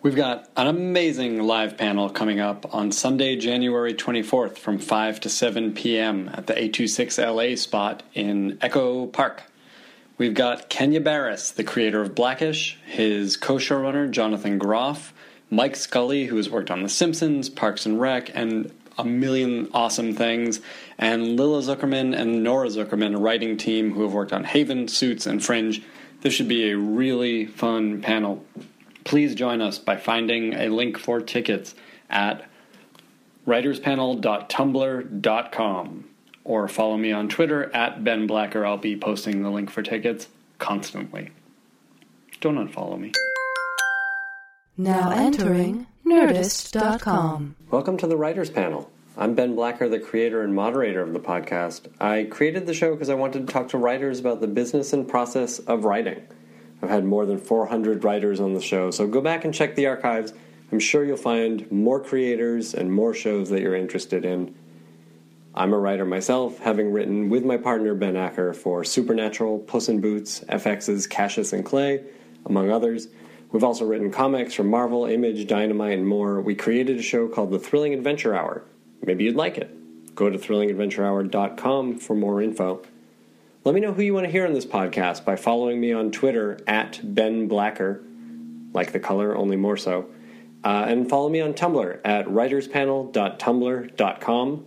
We've got an amazing live panel coming up on Sunday, January 24th from 5 to 7 p.m. at the 826 LA spot in Echo Park. We've got Kenya Barris, the creator of Blackish, his co showrunner, Jonathan Groff, Mike Scully, who has worked on The Simpsons, Parks and Rec, and a million awesome things, and Lila Zuckerman and Nora Zuckerman, a writing team who have worked on Haven, Suits, and Fringe. This should be a really fun panel. Please join us by finding a link for tickets at writerspanel.tumblr.com or follow me on Twitter at Ben Blacker. I'll be posting the link for tickets constantly. Don't unfollow me. Now entering Nerdist.com. Welcome to the Writers Panel. I'm Ben Blacker, the creator and moderator of the podcast. I created the show because I wanted to talk to writers about the business and process of writing. I've had more than 400 writers on the show, so go back and check the archives. I'm sure you'll find more creators and more shows that you're interested in. I'm a writer myself, having written with my partner Ben Acker for Supernatural, Puss in Boots, FX's Cassius and Clay, among others. We've also written comics for Marvel, Image, Dynamite, and more. We created a show called The Thrilling Adventure Hour. Maybe you'd like it. Go to thrillingadventurehour.com for more info. Let me know who you want to hear on this podcast by following me on Twitter at Ben Blacker, like the color, only more so. Uh, and follow me on Tumblr at writerspanel.tumblr.com.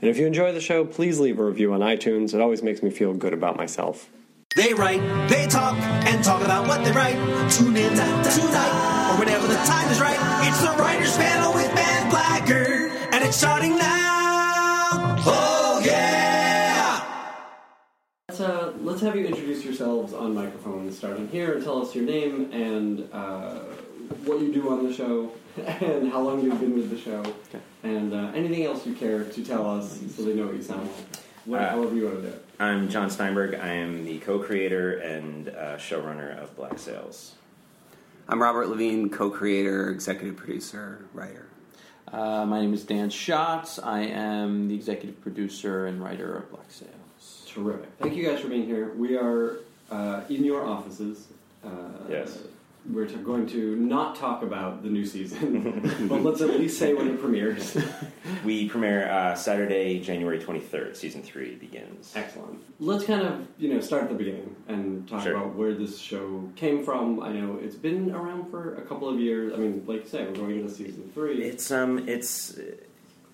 And if you enjoy the show, please leave a review on iTunes. It always makes me feel good about myself. They write, they talk, and talk about what they write. Tune in tonight, or whenever the time is right. It's the Writers Panel with Ben Blacker, and it's starting now. Let's have you introduce yourselves on microphone, starting here, and tell us your name and uh, what you do on the show, and how long you've been with the show, and uh, anything else you care to tell us so they know what you sound like. What, Uh, however you want to do it. I'm John Steinberg. I am the co-creator and uh, showrunner of Black Sails. I'm Robert Levine, co-creator, executive producer, writer. Uh, my name is Dan Shotz. I am the executive producer and writer of Black Sails. Terrific. Thank you guys for being here. We are uh, in your offices. Uh, Yes. We're t- going to not talk about the new season, but let's at least say when it premieres. We premiere uh, Saturday, January 23rd. Season three begins. Excellent. Let's kind of you know start at the beginning and talk Sure. about where this show came from. I know it's been around for a couple of years. I mean, like you say, we're going into season three. It's um, it's uh,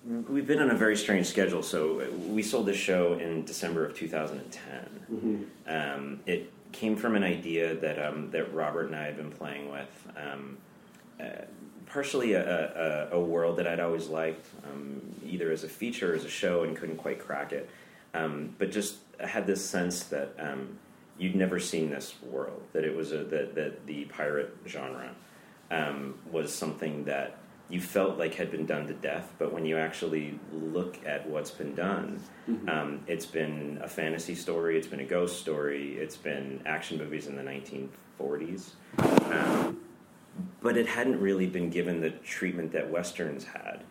we've been on a very strange schedule. So we sold this show in December of 2010. Um, it came from an idea that um, that Robert and I had been playing with. Um, uh, partially a, a, a world that I'd always liked, um, either as a feature or as a show, and couldn't quite crack it. Um, but just had this sense that um, you'd never seen this world. That it was a that, that the pirate genre um, was something that you felt like had been done to death. But when you actually look at what's been done, um, it's been a fantasy story. It's been a ghost story. It's been action movies in the 1940s. Um, but it hadn't really been given the treatment that westerns had,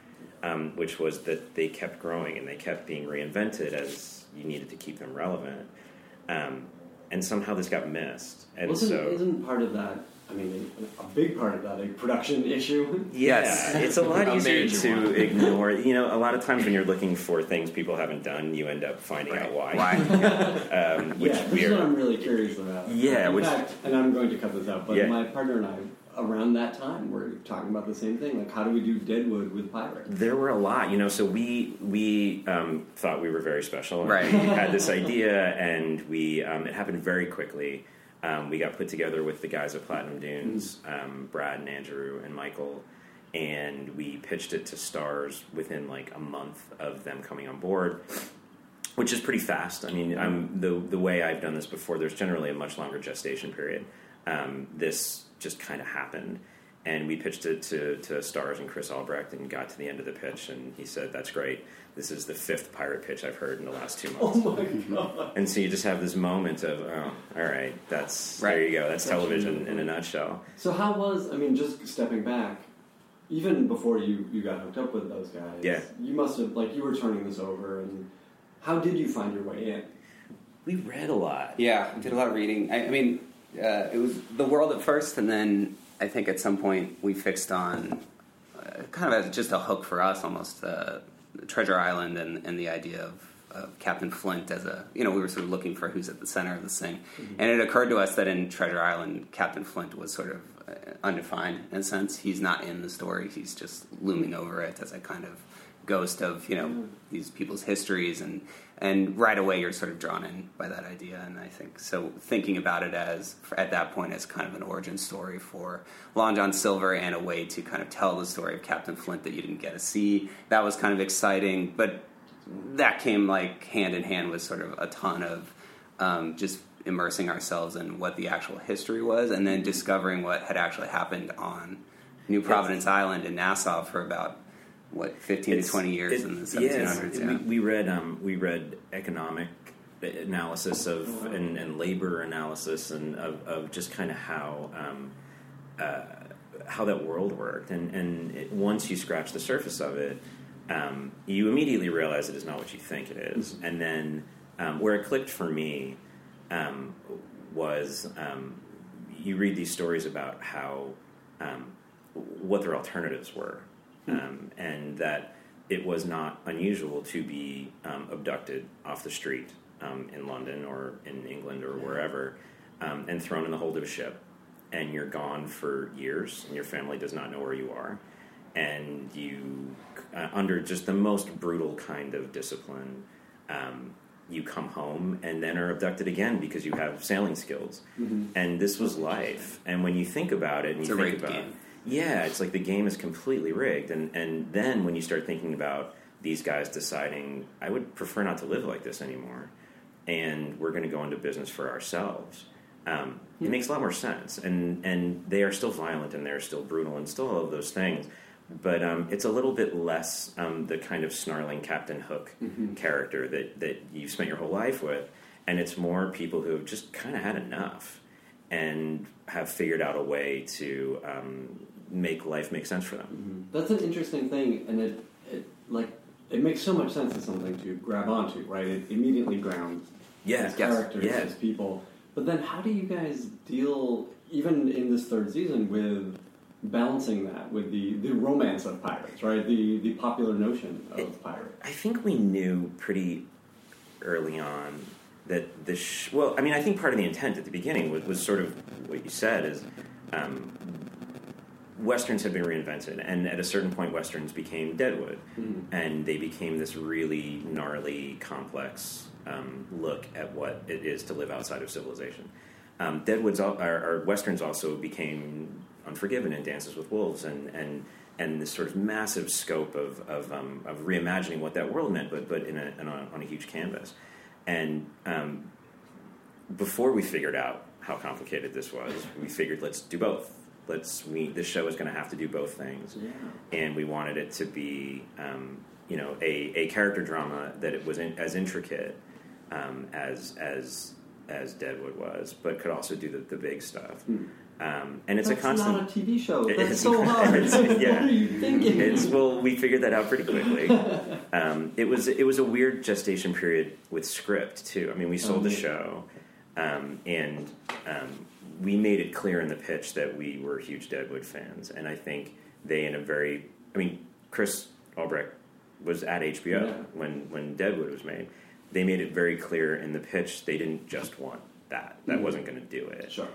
um, which was that they kept growing and they kept being reinvented as you needed to keep them relevant. Um, and somehow this got missed. And Wasn't, so, isn't part of that? I mean, a big part of that a production issue. Yes. yeah, it's a lot easier major to one. ignore. You know, a lot of times when you're looking for things people haven't done, you end up finding out why. Why? Um, which yeah, this is we're what I'm really curious about. Yeah, in which- fact, and I'm going to cut this out, but Yeah. my partner and I, around that time, were talking about the same thing. Like, how do we do Deadwood with pirates? There were a lot, you know. So we we um, thought we were very special. Right. We had this idea, and we um, it happened very quickly. Um, we got put together with the guys at Platinum Dunes, um, Brad and Andrew and Michael, and we pitched it to Starz within like a month of them coming on board, which is pretty fast. I mean, I'm the the way I've done this before. There's generally a much longer gestation period. Um, this just kind of happened, and we pitched it to to Starz and Chris Albrecht, and got to the end of the pitch, and he said, "That's great. This is the fifth pirate pitch I've heard in the last two months." Oh my god! And so you just have this moment of, "Oh, all right, that's there you go. That's television in a nutshell." So how was? I mean, just stepping back, even before you you got hooked up with those guys, Yeah. you must have like you were turning this over, and how did you find your way in? We read a lot. Yeah, I did a lot of reading. I, I mean, uh, it was the world at first, and then I think at some point we fixed on uh, kind of as just a hook for us, almost uh, Treasure Island and, and the idea of, of Captain Flint as a you know we were sort of looking for who's at the center of this thing, and it occurred to us that in Treasure Island, Captain Flint was sort of uh, undefined in a sense. He's not in the story; he's just looming over it as a kind of ghost of you know these people's histories and and right away you're sort of drawn in by that idea and i think so thinking about it as at that point as kind of an origin story for long john silver and a way to kind of tell the story of captain flint that you didn't get to see. That was kind of exciting but that came like hand in hand with sort of a ton of um, just immersing ourselves in what the actual history was and then discovering what had actually happened on new providence island in nassau for about what 15 It's- to 20 years it- in the 1700s we, yeah. we read um, we read economic analysis of and, and labor analysis and of, of just kind of how um, uh, how that world worked and and it, once you scratch the surface of it um, you immediately realize it is not what you think it is. and then um, where it clicked for me um, was um, you read these stories about how um, what their alternatives were, um, and that it was not unusual to be um, abducted off the street um, in London or in England or wherever, um, and thrown in the hold of a ship, and you're gone for years, and your family does not know where you are, and you, uh, under just the most brutal kind of discipline. Um, you come home and then are abducted again because you have sailing skills, and this was life. And when you think about it, and It's you a think about game. Yeah, it's like the game is completely rigged. And, and then when you start thinking about these guys deciding, I would prefer not to live like this anymore, and we're going to go into business for ourselves, um, it makes a lot more sense. And, and they are still violent and they're still brutal and still all of those things. But um, it's a little bit less um, the kind of snarling Captain Hook character that, that you've spent your whole life with. And it's more people who have just kind of had enough and have figured out a way to um, make life make sense for them. That's an interesting thing, and it, it like it makes so much sense as something to grab onto, right? It immediately grounds Yeah, as characters, Yeah. as people. But then, how do you guys deal, even in this third season, with balancing that with the, the romance of pirates, right? The the popular notion of pirate. I think we knew pretty early on that the sh- well, I mean, I think part of the intent at the beginning was, was sort of what you said is um, westerns had been reinvented, and at a certain point, westerns became Deadwood, and they became this really gnarly, complex um, look at what it is to live outside of civilization. Um, Deadwood's al- our, our westerns also became Unforgiven and Dances with Wolves, and and and this sort of massive scope of of, um, of reimagining what that world meant, but but in a, in a on a huge canvas. And um, before we figured out how complicated this was, we figured let's do both. Let's we this show is going to have to do both things, and we wanted it to be um, you know a, a character drama that it was in, as intricate um, as as as Deadwood was, but could also do the, the big stuff. Um, and it's That's a constant. not a TV show. It That's is so hard. It's- what yeah. are you thinking? It's well, we figured that out pretty quickly. Um, it was it was a weird gestation period with script too. I mean, we sold the show, um, and um, we made it clear in the pitch that we were huge Deadwood fans, and I think they, in a very, I mean, Chris Albrecht was at HBO Yeah. when when Deadwood was made. They made it very clear in the pitch they didn't just want that. That wasn't going to do it. sure.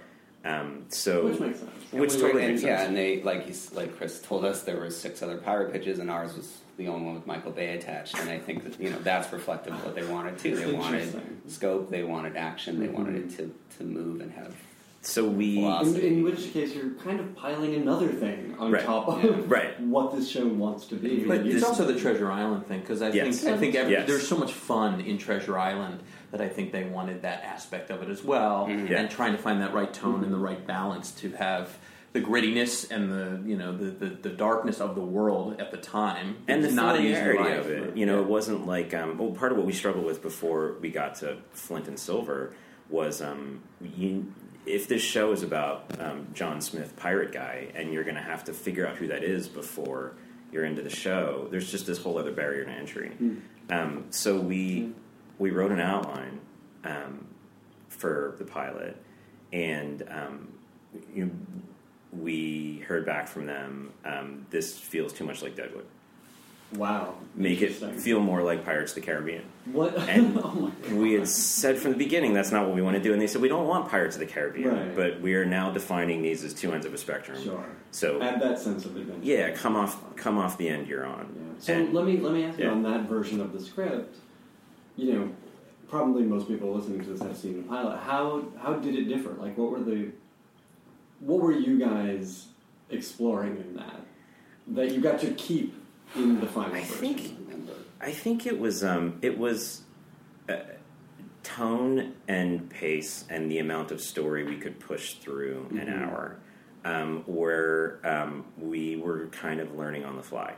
Um, so Which makes sense. Which And we were- totally and, makes yeah, sense. and they like he's like Chris told us there were six other pirate pitches, and ours was the only one with Michael Bay attached. And I think that you know that's reflective of what they wanted too. They wanted scope, they wanted action, they wanted it to, to move and have. So we In, in which case, you're kind of piling another thing on Right. top of Yeah. Right. what this show wants to be. But it's also the Treasure Island thing because I Yes. think I think every, Yes. there's so much fun in Treasure Island that I think they wanted that aspect of it as well, Yeah. and trying to find that right tone and the right balance to have the grittiness and the you know the, the, the darkness of the world at the time and the not an easy familiarity of it. You know, it wasn't like um, well, part of what we struggled with before we got to Flint and Silver was um, you, if this show is about um, John Smith, pirate guy, and you're going to have to figure out who that is before you're into the show. There's just this whole other barrier to entry. Um, so we we wrote an outline um, for the pilot, and um, you we heard back from them. Um, this feels too much like Deadwood. Wow. Make it feel more like Pirates of the Caribbean. What? And oh my God. we had said from the beginning that's not what we want to do, and they said we don't want Pirates of the Caribbean, Right. but we are now defining these as two ends of a spectrum. Sure. So Add that sense of adventure. yeah, come off come off the end you're on. Yeah. So And- let me let me ask you on that version of the script. You know, probably most people listening to this have seen the pilot. How how did it differ? Like, what were the what were you guys exploring in that that you got to keep in the final I version? think I think it was um, it was uh, tone and pace and the amount of story we could push through an Mhm. hour, um, where um, we were kind of learning on the fly.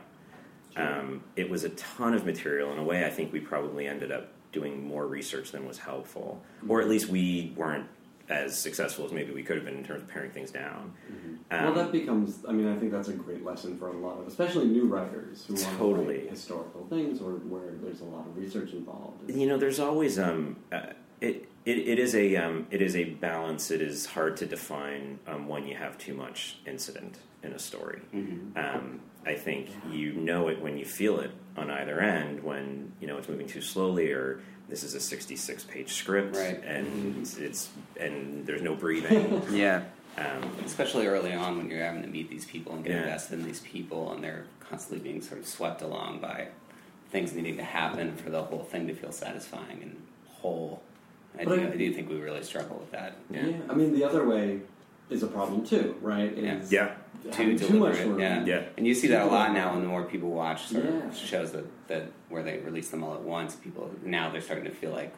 Um, it was a ton of material. In a way, I think we probably ended up doing more research than was helpful, or at least we weren't as successful as maybe we could have been in terms of paring things down. well, Um, that becomes. I mean, I think that's a great lesson for a lot of, especially new writers who want Totally. to write historical things or where there's a lot of research involved. you know there's always um uh, it, it it is a um it is a balance it is hard to define um, when you have too much incident in a story um, i think you know it when you feel it on either end when you know it's moving too slowly or this is a 66 page script Right. and it's and there's no breathing Yeah. um, Especially early on when you're having to meet these people and get Yeah. invested in these people, and they're constantly being sort of swept along by things needing to happen for the whole thing to feel satisfying and whole. I do, I- I do think we really struggle with that. Yeah. Yeah. I mean, the other way is a problem too, right? Is yeah having Too too much deliberate, room. yeah. Yeah. And you see that a lot deliberate. now when the more people watch sort Yeah. of shows that, that where they release them all at once. People now they're starting to feel like,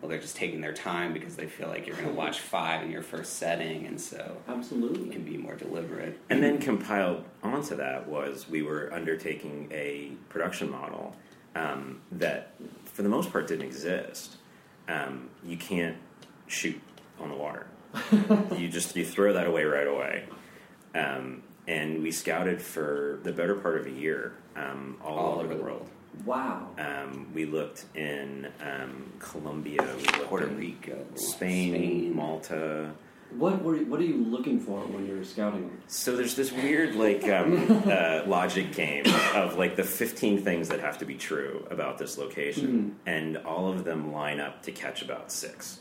well, they're just taking their time because they feel like you're going to watch five in your first setting, and so you can be more deliberate. And then compiled onto that was we were undertaking a production model um, that, for the most part, didn't exist. Um, you can't shoot on the water. you just you throw that away right away. Um, and we scouted for the better part of a year um, all, All over the world. Wow. Um, we looked in um, Colombia, looked Puerto in Rico, Spain, Spain. Malta. What were what are you looking for when you're scouting? So there's this weird like um, uh, logic game of like the 15 things that have to be true about this location, and all of them line up to catch about six.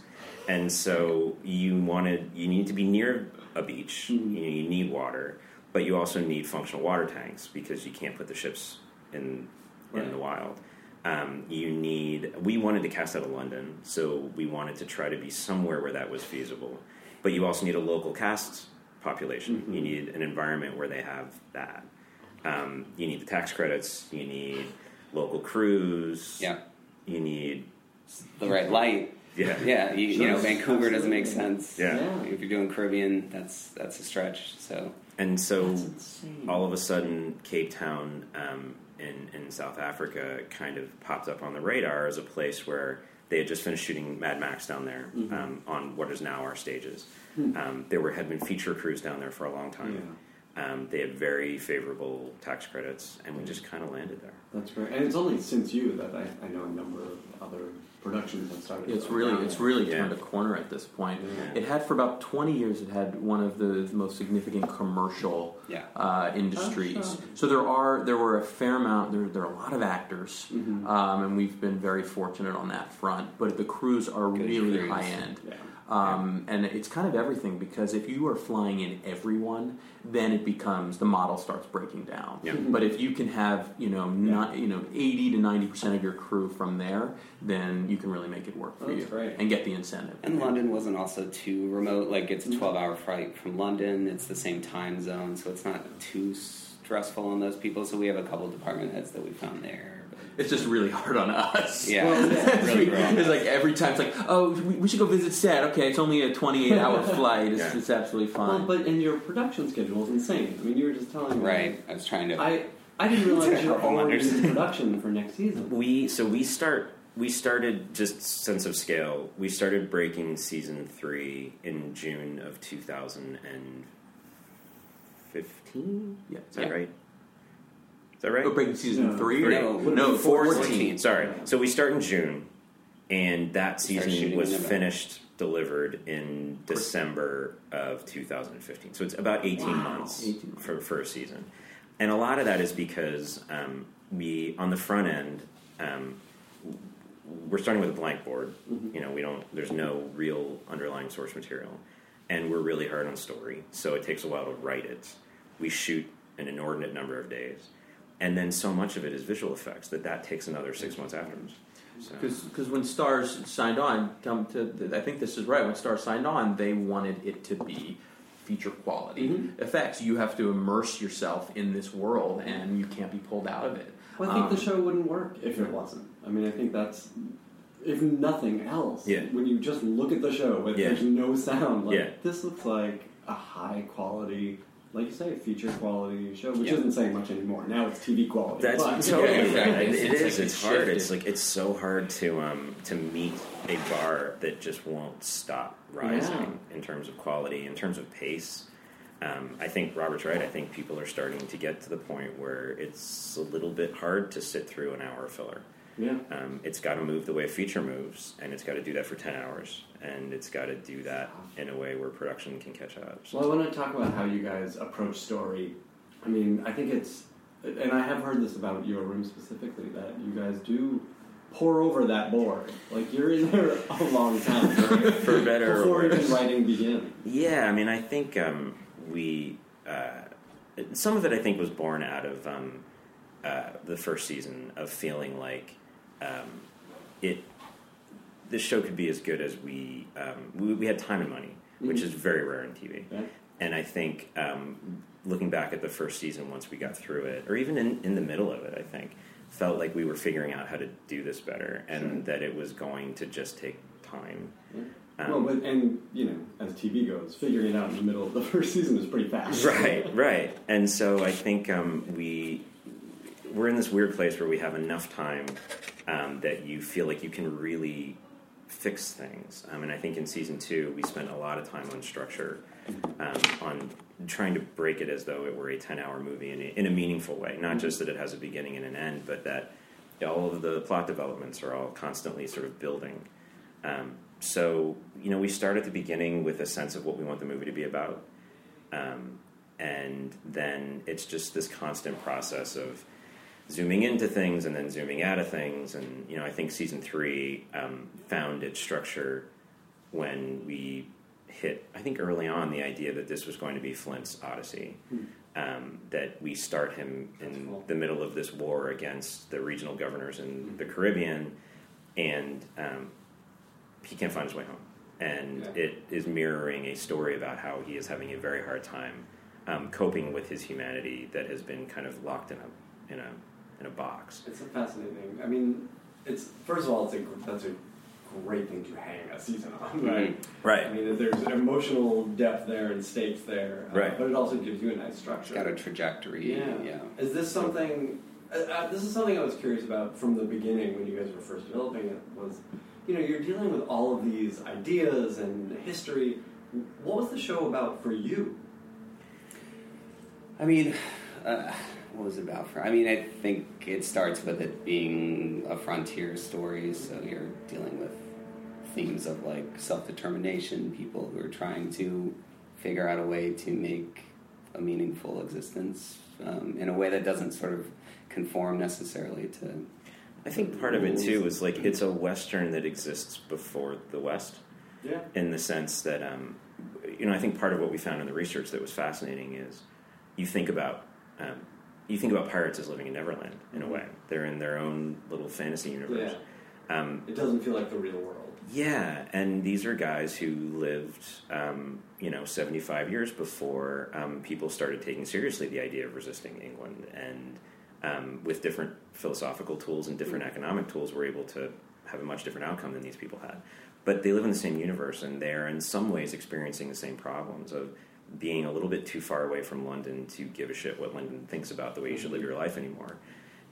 And so you wanted you need to be near a beach. You, know, you need water, but you also need functional water tanks because you can't put the ships in in the wild. Um, you need. We wanted to cast out of London, so we wanted to try to be somewhere where that was feasible. But you also need a local cast population. You need an environment where they have that. Um, you need the tax credits. You need local crews. Yeah, You need. the right light. Yeah. Yeah, you, you know, Sure. Vancouver doesn't make sense. Yeah. Yeah. If you're doing Caribbean, that's that's a stretch. So And so all of a sudden, Cape Town um, in, in South Africa kind of popped up on the radar as a place where they had just finished shooting Mad Max down there Mm-hmm. um, on what is now our stages. Hmm. Um, there were had been feature crews down there for a long time. Um, they had very favorable tax credits, and we just kind of landed there. That's great. And it's only since you that I, I know a number of other productions have started. It's really down it's really Yeah. turned a corner at this point. Yeah. It had for about 20 years. It had one of the most significant commercial Yeah. uh, industries. Oh, sure. So there are there were a fair amount. There there are a lot of actors, Mhm. um, and we've been very fortunate on that front. But the crews are Good really crews. high end. Yeah. Um, and it's kind of everything because if you are flying in everyone, then it becomes the model starts breaking down. Yeah. But if you can have you know not you know eighty to ninety percent of your crew from there, then you can really make it work for That's you great. and get the incentive. And London wasn't also too remote. Like it's a 12 hour flight from London. It's the same time zone, so it's not too stressful on those people. So we have a couple department heads that we found there. It's just really hard on us. Yeah, Well, it's yeah. really it's like every time it's like, oh, we, we should go visit set. Okay, it's only a 28 hour flight. It's, Yeah. it's absolutely Well, fine. but and your production schedule is insane. I mean, you were just telling me. Right. I was trying to. I I didn't realize you were Terrible already in production for next season. We so we start we started just sense of scale. We started breaking season three in June of two thousand and fifteen. yeah. Is that Yeah. right? Is that right? We're breaking season No. three? or- No, no, 14. 14. Sorry. So we start in June, and that season was in November. finished, delivered in December of 2015. So it's about 18 months 18 for for a season, and a lot of that is because um, we on the front end. Um, we're starting with a blank board. Mm-hmm. You know, we don't. There's no real underlying source material, and we're really hard on story. So it takes a while to write it. We shoot an inordinate number of days, and then so much of it is visual effects that that takes another six months afterwards. So, Because when Starz signed on, come to I think this is right. When Starz signed on, they wanted it to be feature quality Mm-hmm. effects. You have to immerse yourself in this world, and you can't be pulled out of it. Well, I think Um, the show wouldn't work if it wasn't. I mean, I think that's if nothing else. Yeah. When you just look at the show, if Yeah. there's no sound, like Yeah. this looks like a high quality, like you say, feature quality show, which Yeah. isn't saying much anymore. Now it's TV quality. That's but- totally Yeah, right. it's- It it's like It's it's hard. shifted. It's like it's so hard to um, to meet a bar that just won't stop rising in terms of quality, in terms of pace. Um, I think Robert's right. I think people are starting to get to the point where it's a little bit hard to sit through an hour filler. Yeah. Um, it's got to move the way a feature moves, and it's got to do that for ten hours, and it's got to do that in a way where production can catch up. Well, I want to talk about how you guys approach story. I mean, I think it's, and I have heard this about your room specifically, that you guys do pour over that board. Like you're in there a long time, right? For better or before even writing begins. Yeah, I mean, I think um, we uh, some of it I think was born out of um, uh, the first season of feeling like um, it. This show could be as good as we um, we, we had time and money, which is very rare in TV. Yeah. And I think um, looking back at the first season, once we got through it, or even in, in the middle of it, I think felt like we were figuring out how to do this better, and that it was going to just take time. Um, well, but and you know, as TV goes, figuring it out in the middle of the first season is pretty fast. right right and so i think um, we we're in this weird place where we have enough time um, that you feel like you can really fix things. Um, and i think in season two we spent a lot of time on structure um, on trying to break it as though it were a 10 hour movie in a, in a meaningful way. Not just that it has a beginning and an end but that all of the plot developments are all constantly sort of building. Um, so you know we start at the beginning with a sense of what we want the movie to be about um, and then it's just this constant process of zooming into things and then zooming out of things. And you know i think season three um, found its structure when we hit i think early on the idea that this was going to be flint's odyssey. Um, that we start him in cool. the middle of this war against the regional governors in the caribbean. And um, he can't find his way home. And Yeah. it is mirroring a story about how he is having a very hard time um, coping with his humanity that has been kind of locked in a in a in a box. It's a fascinating. Thing. I mean, it's first of all, it's a gr- that's a great thing to hang a season on, right? Right. I mean, there's emotional depth there and stakes there, uh, Right. but it also gives you a nice structure. It's got a trajectory. Yeah. yeah. Is this something? Uh, uh, this is something I was curious about from the beginning when you guys were first developing it. Was you know you're dealing with all of these ideas and history. What was the show about for you? I mean, uh, what was it about? For I mean, I think it starts with it being a frontier story, so you're dealing with themes of like self determination, people who are trying to figure out a way to make a meaningful existence um, in a way that doesn't sort of conform necessarily to. I think part of it too is like it's a western that exists before the West. Yeah. in the sense that um, you know I think part of what we found in the research that was fascinating is you think about um, you think about pirates as living in Neverland in a way they're in their own little fantasy universe. Um, It doesn't feel like the real world. yeah, and these are guys who lived, um, you know, 75 years before um, people started taking seriously the idea of resisting England. And um, with different philosophical tools and different economic tools, were able to have a much different outcome than these people had. But they live in the same universe, and they're in some ways experiencing the same problems of being a little bit too far away from London to give a shit what London thinks about the way you should live your life anymore.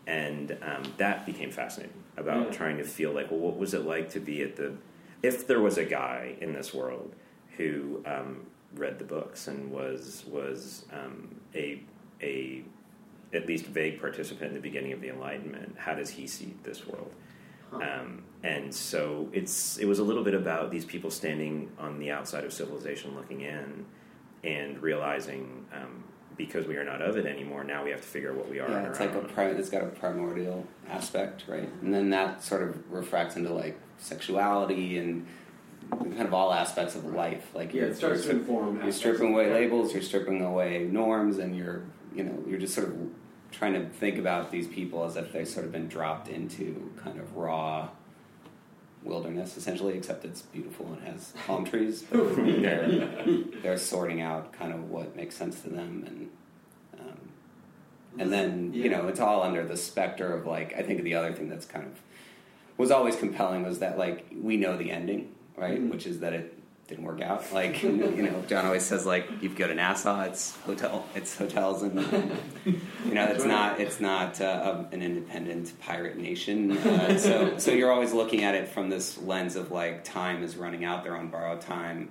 And um, that became fascinating about Yeah. trying to feel like, well, what was it like to be at the. If there was a guy in this world who um, read the books and was was um, a a at least vague participant in the beginning of the Enlightenment, how does he see this world? Um, and so it's it was a little bit about these people standing on the outside of civilization, looking in, and realizing um, because we are not of it anymore. Now we have to figure out what we are. on Yeah, our it's like a own. pri- it's got a primordial aspect, right? And then that sort of refracts into like sexuality and kind of all aspects of life. Like Yeah, you're, it starts to you're, inform You're stripping away labels, you're stripping away norms, and you're you know you're just sort of trying to think about these people as if they've sort of been dropped into kind of raw wilderness essentially except it's beautiful and has palm trees but they're, they're sorting out kind of what makes sense to them and um, and then you know it's all under the specter of like I think the other thing that's kind of was always compelling was that like we know the ending right? Mhm. which is that it didn't work out. Like you know John always says like you go to Nassau it's hotel it's hotels and you know it's not it's not uh, an independent pirate nation. Uh, so so you're always looking at it from this lens of like time is running out. They're on borrowed time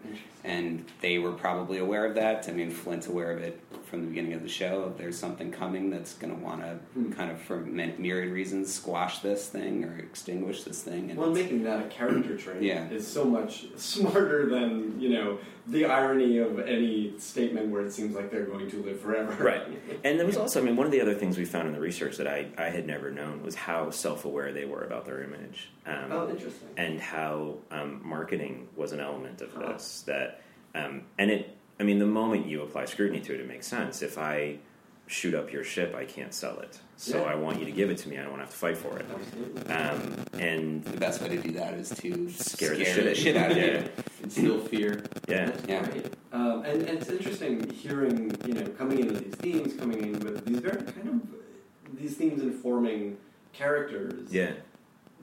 and they were probably aware of that. I mean, Flint's aware of it from the beginning of the show. There's something coming that's going to want to Hmm. kind of, for my- myriad reasons, squash this thing or extinguish this thing. And Well, making that a character trait Yeah. is so much smarter than you know the irony of any statement where it seems like they're going to live forever. Right. And there was also, I mean, one of the other things we found in the research that I, I had never known was how self aware they were about their image. Um, Oh, interesting. and how um, marketing was an element of Huh. this. That um, and it, I mean, the moment you apply scrutiny to it, it makes sense. If I shoot up your ship, I can't sell it, so Yeah. I want you to give it to me. I don't want to have to fight for it. Absolutely. Um, and the best way to do that is to Scare the scare, shit out of you. out of Yeah. you. Instill fear. yeah, That's Yeah. great. Um, and, and it's interesting hearing, you know, coming in with these themes, coming in with these very kind of these themes informing characters. yeah.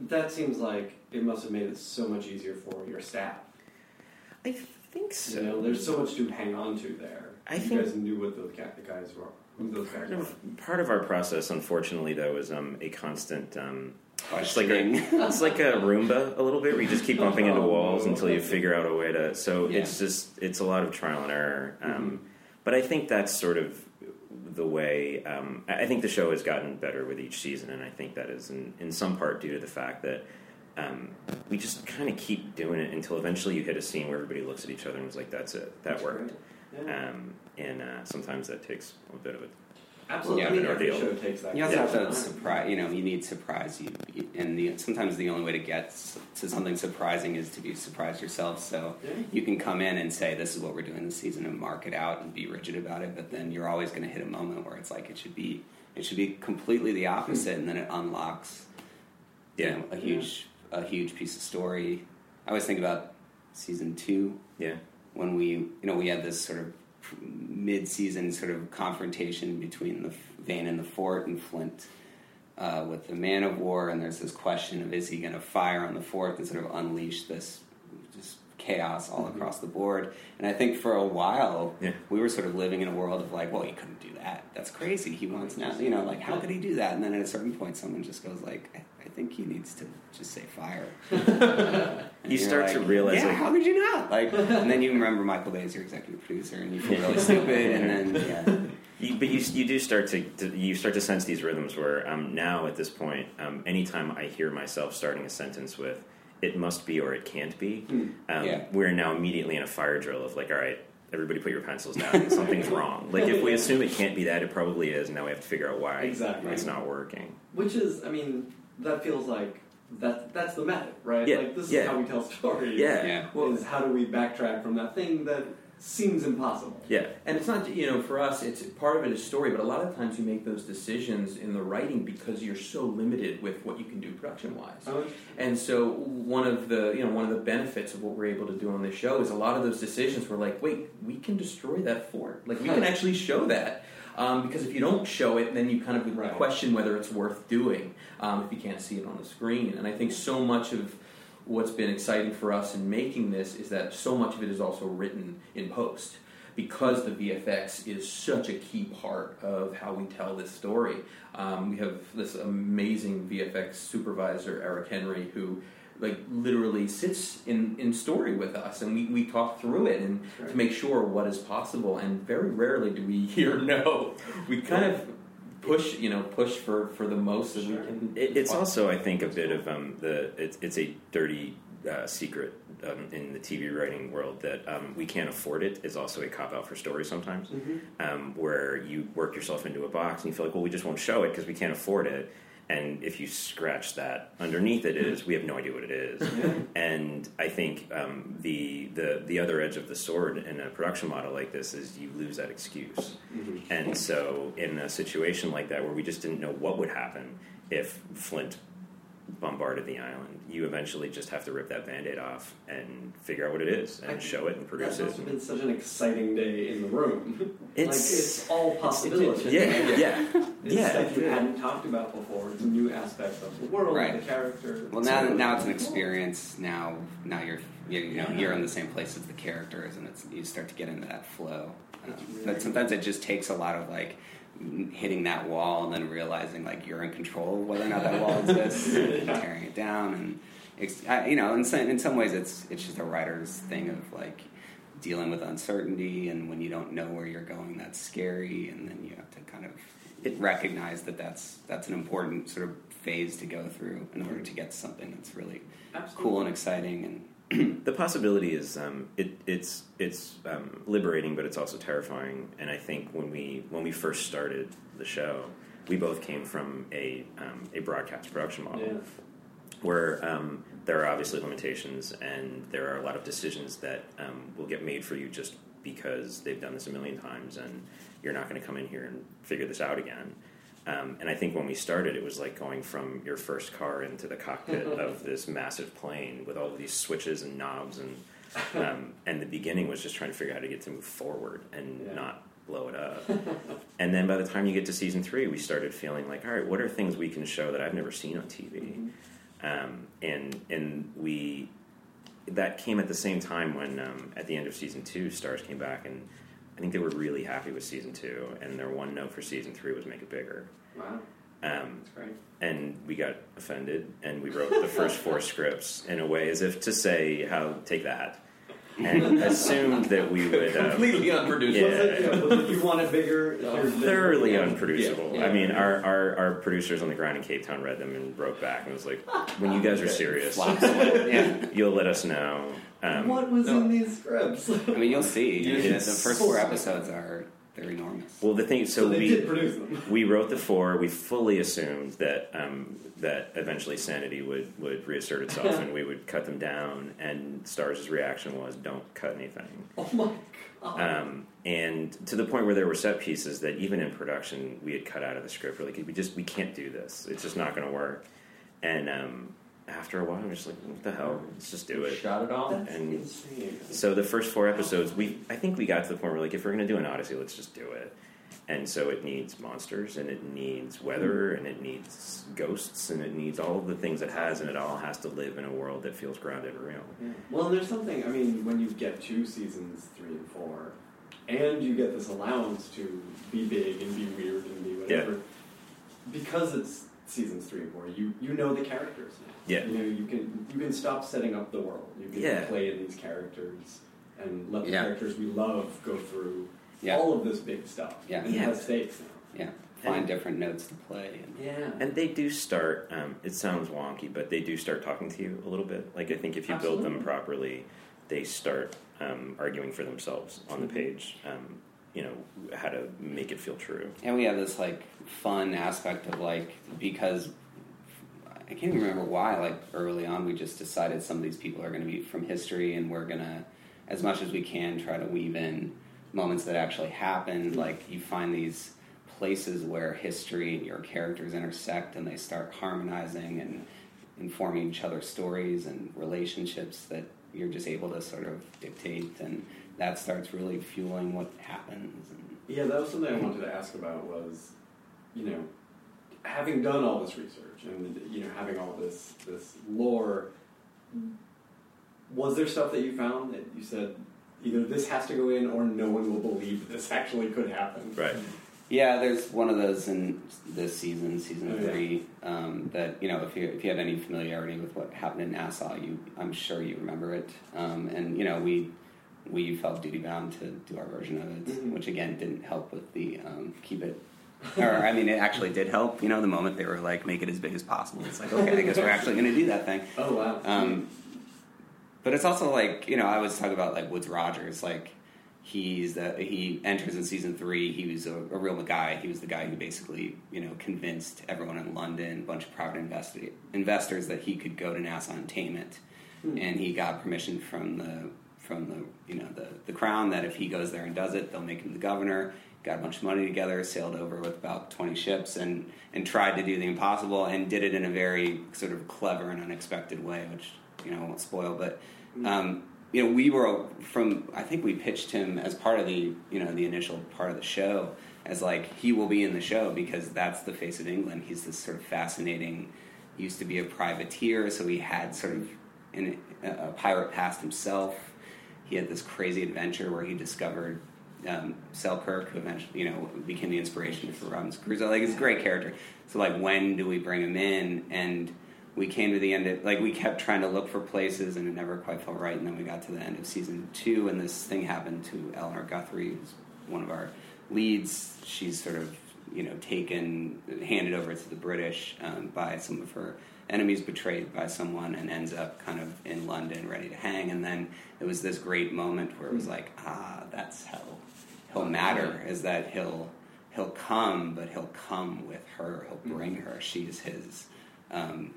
That seems like it must have made it so much easier for your staff. I think so. You know, there's so much to hang on to there. I you think- guys knew what those ca- the guys were, who those guys Part were. of, part of our process, unfortunately, though, is um, a constant. Um, it's like a, it's like a Roomba a little bit, where you just keep bumping into Oh, walls until you figure out a way to. So Yeah. it's just it's a lot of trial and error. Um, Mhm. But I think that's sort of the way. Um, I I think the show has gotten better with each season, and I think that is in, in some part due to the fact that. Um, we just kind of keep doing it until eventually you hit a scene where everybody looks at each other and is like, "That's it, that That's worked." Yeah. Um, and uh, sometimes that takes a bit of it. Absolutely. Yeah, I mean, an every ordeal. show takes that. You also have to time. surprise. You know, you need surprise. You, you and the, sometimes the only way to get to something surprising is to be surprised yourself. So Yeah. you can come in and say, "This is what we're doing this season," and mark it out and be rigid about it. But then you're always going to hit a moment where it's like it should be. It should be completely the opposite, and then it unlocks. you Yeah. know, a huge, a huge piece of story. I always think about season two Yeah. when we you know we had this sort of mid-season sort of confrontation between the Vane and the Fort and Flint uh, with the Man of War, and there's this question of is he going to fire on the Fort and sort of unleash this chaos all across the board? And I think for a while Yeah. we were sort of living in a world of like, well, he couldn't do that. That's crazy. He wants now, you know, like how could he do that? And then at a certain point, someone just goes like, I, I think he needs to just say fire. You start to realize, yeah, like- how could you not? Like, and then you remember Michael Bay is your executive producer, and you feel really stupid, and then yeah, You, but you, you do start to, to you start to sense these rhythms where um, now at this point, um, anytime I hear myself starting a sentence with "it must be" or "it can't be," um, Yeah. we're now immediately in a fire drill of like, all right, everybody put your pencils down. Something's wrong. Like if we assume it can't be that, it probably is. And now we have to figure out why Exactly. it's not working. Which is, I mean, that feels like that. That's the method, right? Yeah, Like this yeah. is how we tell stories. Yeah. yeah. Well, is how do we backtrack from that thing that seems impossible? Yeah, And it's not, you know, for us, it's part of it is story, but a lot of times you make those decisions in the writing because you're so limited with what you can do production wise. Oh, And so one of the you know one of the benefits of what we're able to do on this show is a lot of those decisions were like, wait, we can destroy that fort. Like we can actually show that. Um, because if you don't show it, then you kind of Right. question whether it's worth doing um, if you can't see it on the screen. And I think so much of what's been exciting for us in making this is that so much of it is also written in post because the VFX is such a key part of how we tell this story. Um, we have this amazing VFX supervisor, Erik Henry, who like literally sits in, in story with us and we, we talk through it and to make sure what is possible and very rarely do we hear no. We kind of push you know push for for the most that we can. It, it's also, I think, a bit of um, the. It's, it's a dirty uh, secret um, in the TV writing world that um, we can't afford it is also a cop out for stories sometimes, um, where you work yourself into a box and you feel like, well, we just won't show it because we can't afford it. And if you scratch that underneath it is, we have no idea what it is. And I think um, the, the the other edge of the sword in a production model like this is you lose that excuse. And so, in a situation like that where we just didn't know what would happen if Flint bombarded the island, you eventually just have to rip that band-aid off and figure out what it is and show it and produce That's It's been such an exciting day in the room. like It's- it's all possibility. Yeah, yeah, It's yeah. stuff you hadn't talked about before. It's a new aspect of the world, Right. the character. Well, now now it's an experience. Now now you're you, you know you're in the same place as the characters, and it's you start to get into that flow. Um, but sometimes it just takes a lot of like hitting that wall and then realizing like you're in control of whether or not that wall exists and tearing it down. And ex- I- you know in some, in some ways it's it's just a writer's thing of like dealing with uncertainty. And when you don't know where you're going that's scary. And then you have to kind of It- recognize that that's that's an important sort of phase to go through in order to get to something that's really cool and exciting and the possibility is um, it, it's it's um, liberating, but it's also terrifying. And I think when we when we first started the show, we both came from a um, a broadcast production model Yeah. where um, there are obviously limitations and there are a lot of decisions that um, will get made for you just because they've done this a million times and you're not going to come in here and figure this out again. Um, and I think when we started, it was like going from your first car into the cockpit of this massive plane with all of these switches and knobs, and um, and the beginning was just trying to figure out how to get to move forward and Yeah. not blow it up. and then by the time you get to season three, we started feeling like, all right, what are things we can show that I've never seen on TV? Um, and and we that came at the same time when um, at the end of season two, Starz came back and I think they were really happy with season two, and their one note for season three was make it bigger. Wow, Um, that's great. and we got offended, and we wrote the first four scripts in a way as if to say, "How take that," and assumed that we would. Um, completely unproduced. Yeah. Was it, yeah, was it you wanted bigger? here's bigger. thoroughly Yeah. unproducible. Yeah. I mean, our, our, our producers on the ground in Cape Town read them and wrote back and was like, "When you guys are serious, yeah. you'll let us know." Um, what was no. in these scripts? I mean, you'll see. You the, the first four episodes are they're enormous. Well, the thing, so, so they we did produce them. we wrote the four. We fully assumed that um, that eventually sanity would, would reassert itself, and we would cut them down. And Starz' reaction was, "Don't cut anything." Oh my god. Um, and to the point where there were set pieces that even in production we had cut out of the script. We're like, we just we can't do this. It's just not going to work. And um, after a while, I'm just like, what the hell? Let's just do it. Shot it off. That's and- insane. So the first four episodes, we I think we got to the point where like if we're going to do an Odyssey, let's just do it. And so it needs monsters, and it needs weather, hmm. and it needs ghosts, and it needs all of the things it has, and it all has to live in a world that feels grounded and real. Yeah. Well, there's something. I mean, when you get to seasons three and four, and you get this allowance to be big and be weird and be whatever, because it's seasons three and four, you you know the characters now. Yeah. You know you can you can stop setting up the world. You can Yeah. play in these characters and let the Yeah. characters we love go through Yeah. all of this big stuff. Yeah. And Yeah. stakes now. Yeah, find And- different notes to play. And, Yeah. And they do start. Um, it sounds wonky, but they do start talking to you a little bit. Like I think if you build them properly, they start um, arguing for themselves on Mm-hmm. the page. Um, you know how to make it feel true. and we have this like fun aspect of like because I can't even remember why. Like early on, we just decided some of these people are going to be from history, and we're gonna, as much as we can, try to weave in moments that actually happened. Like you find these places where history and your characters intersect, and they start harmonizing and informing each other's stories and relationships that you're just able to sort of dictate, and that starts really fueling what happens. And, Yeah, that was something I wanted to ask about was, you know, having done all this research and you know having all this this lore. Was there stuff that you found that you said either this has to go in or no one will believe this actually could happen? Right. Yeah, there's one of those in this season, season Oh, yeah. three, um, that you know if you if you have any familiarity with what happened in Nassau, you I'm sure you remember it. Um, and you know we we felt duty bound to do our version of it, Mhm. which again didn't help with the um, keep it or I mean, it actually did help. You know, the moment they were like, make it as big as possible. It's like, okay, I guess we're actually going to do that thing. Oh wow. Um, but it's also like you know, I always talk about like Woodes Rogers. Like he's the he enters in season three. He was a, a real guy. He was the guy who basically you know convinced everyone in London, a bunch of private investi- investors, that he could go to Nassau and tame it. And he got permission from the from the you know the the crown that if he goes there and does it, they'll make him the governor. Got a bunch of money together, sailed over with about twenty ships, and and tried to do the impossible, and did it in a very sort of clever and unexpected way, which you know I won't spoil, but um, you know, we were from. I think we pitched him as part of the you know the initial part of the show as like he will be in the show because that's the face of England. He's this sort of fascinating. Used to be a privateer, so he had sort of in a, pirate past himself. He had this crazy adventure where he discovered um, Selkirk, who eventually you know became the inspiration for Robinson Crusoe. Like, he's a great character. So like, when do we bring him in? And we came to the end of like we kept trying to look for places and it never quite felt right. And then we got to the end of season two and this thing happened to eleanor guthrie who's one of our leads. She's sort of you know taken handed over to the british um, by some of her enemies betrayed by someone and ends up kind of in london ready to hang. And then it was this great moment where it was like ah that's how he'll matter is that he'll he'll come but he'll come with her. He'll bring her. She's his um,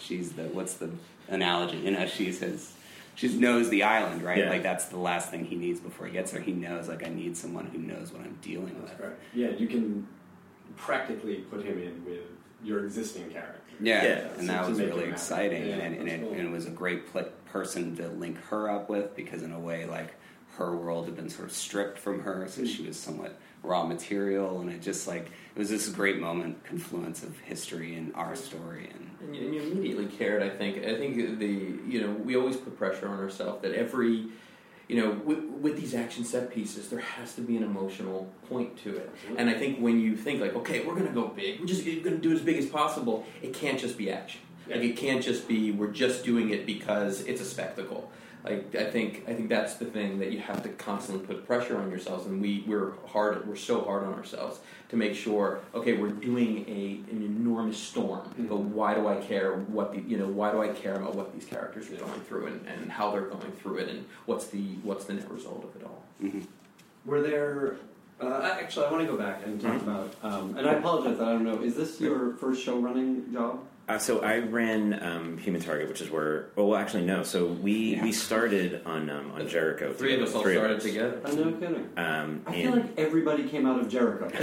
she's the what's the analogy? You know, she's his. She knows the island, right? Yeah. Like that's the last thing he needs before he gets there. He knows, like, I need someone who knows what I'm dealing with. That's right. Yeah, you can practically put him in with your existing character. Yeah, Yeah, and to- that was really exciting, Yeah, and, it, and, it, cool. and it was a great pl- person to link her up with because, in a way, like her world had been sort of stripped from her, so hmm. she was somewhat raw material, and it just like it was this great moment, confluence of history and our story, and And you, and you immediately cared. I think. I think the you know we always put pressure on ourselves that every you know with, with these action set pieces there has to be an emotional point to it. And I think when you think like okay we're gonna go big, we're just gonna do it as big as possible. It can't just be action. Like it can't just be we're just doing it because it's a spectacle. Like I think I think that's the thing that you have to constantly put pressure on yourselves, and we we're hard we're so hard on ourselves to make sure okay we're doing a an enormous storm, but why do I care what the you know why do I care about what these characters are going through and, and how they're going through it and what's the what's the net result of it all. Were there? Uh, actually, I want to go back and talk about. Um, and I apologize. I don't know. Is this your first show running job? Uh, so I ran um, Human Target, which is where. Oh, well, actually, no. So we we started on um, on Jericho. Three of us all Three started us. together. I no kidding. Um, I feel like everybody came out of Jericho.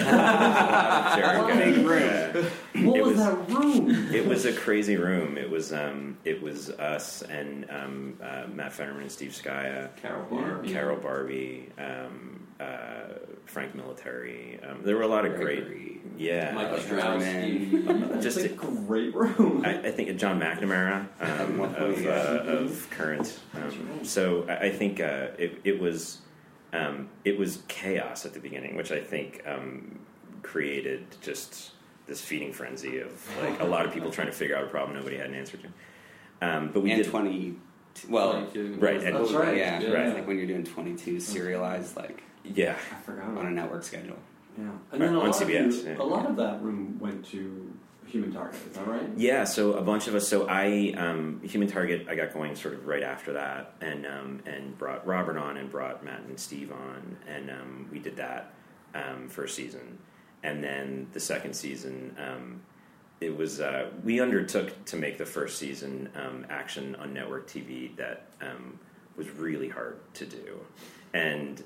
Jericho. Big room. Yeah. What It was, was- that room? it was a crazy room. It was um, it was us and um, uh, Matt Federman and Steve Scaia, Carol Barbee. Carol Barbee, um, uh, Frank Military. Um, there were a lot of Gregory. great, yeah, Michael uh, Strauss. just a great room. I, I think John McNamara um, of, uh, of current. Um, so I, I think uh, it, it was um, it was chaos at the beginning, which I think um, created just this feeding frenzy of like a lot of people trying to figure out a problem nobody had an answer to. Um, but we and did twenty. Well, right, and- That's right. yeah, Yeah. Right. Like when you're doing twenty-two serialized, like yeah. I forgot. on a network schedule. Yeah. And then a On lot, of CBS, you- yeah. a lot of that room went to Human Target. Is that right? Yeah, so a bunch of us. So I, um, Human Target, I got going sort of right after that, and um, and brought Robert on, and brought Matt and Steve on, and um, we did that um, first season, and then the second season, um, it was uh, we undertook to make the first season um, action on network TV that um, was really hard to do, and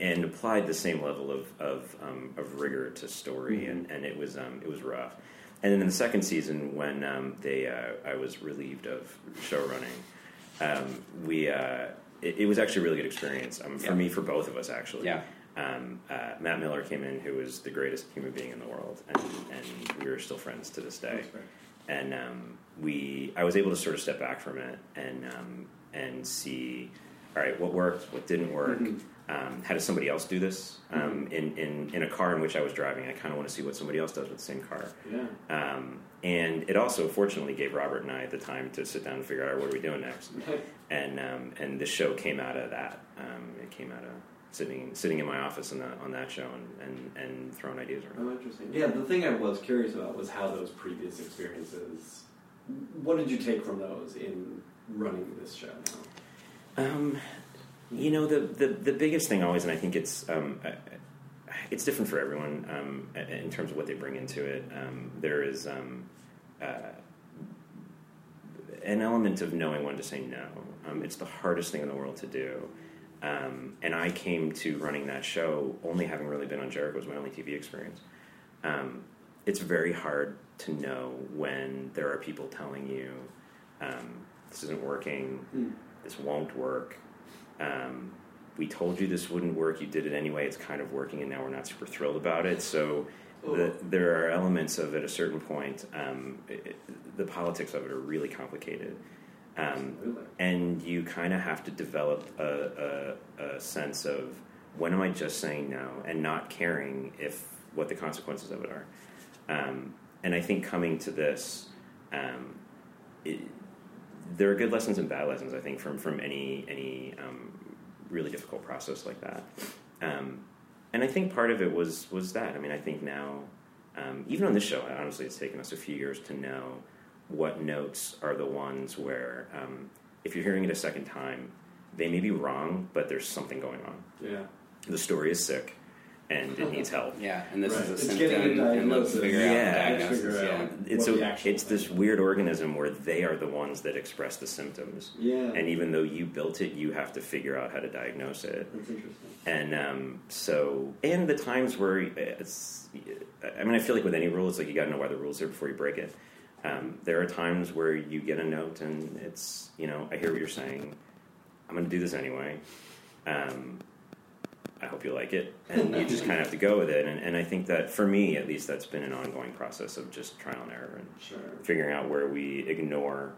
and applied the same level of of, um, of rigor to story, and, and it was um, it was rough. And then in the second season, when um, they uh, I was relieved of show running, um, we uh, it, it was actually a really good experience um, for Yeah. me, for both of us actually. Yeah. Um, uh, Matt Miller came in, who was the greatest human being in the world, and, and we are still friends to this day. And um, we, I was able to sort of step back from it and um, and see, all right, what worked, what didn't work. Um, how does somebody else do this? Um, in, in in a car in which I was driving, I kind of want to see what somebody else does with the same car. Yeah. Um, and it also, fortunately, gave Robert and I the time to sit down and figure out what are we doing next. And um, and the show came out of that. Um, it came out of sitting sitting in my office on that on that show and, and, and throwing ideas around. Oh, interesting. Yeah, the thing I was curious about was how those previous experiences. What did you take from those in running this show now? Um, you know, the, the, the biggest thing always, and I think it's um, uh, it's different for everyone um, in terms of what they bring into it. Um, there is um, uh, an element of knowing when to say no. Um, it's the hardest thing in the world to do. Um, and I came to running that show only having really been on Jericho. Was my only TV experience. Um, it's very hard to know when there are people telling you um, this isn't working, Mm. this won't work. Um, we told you this wouldn't work. You did it anyway. It's kind of working, and now we're not super thrilled about it. So the, there are elements of at a certain point. Um, it, the politics of it are really complicated, um, and you kind of have to develop a, a, a sense of when am I just saying no and not caring if what the consequences of it are. Um, and I think coming to this, um, it, there are good lessons and bad lessons. I think from from any any um, really difficult process like that. Um, and I think part of it was was that. I mean, I think now, um, even on this show, honestly, it's taken us a few years to know what notes are the ones where, um, if you're hearing it a second time, they may be wrong, but there's something going on. Yeah. The story is sick, and it needs help. Yeah, and this Right. is a It's symptom, getting and let's figure Yeah. out the diagnosis. figure yeah. It's what a, it's this weird organism where they are the ones that express the symptoms, Yeah. and even though you built it, you have to figure out how to diagnose it. That's interesting. And um, so, and the times where it's, I mean, I feel like with any rule, it's like you got to know why the rule's are before you break it. Um, there are times where you get a note and it's, you know, I hear what you're saying. I'm going to do this anyway. Um, I hope you like it. And you just kind of have to go with it. And, and I think that for me, at least, that's been an ongoing process of just trial and error and Sure. figuring out where we ignore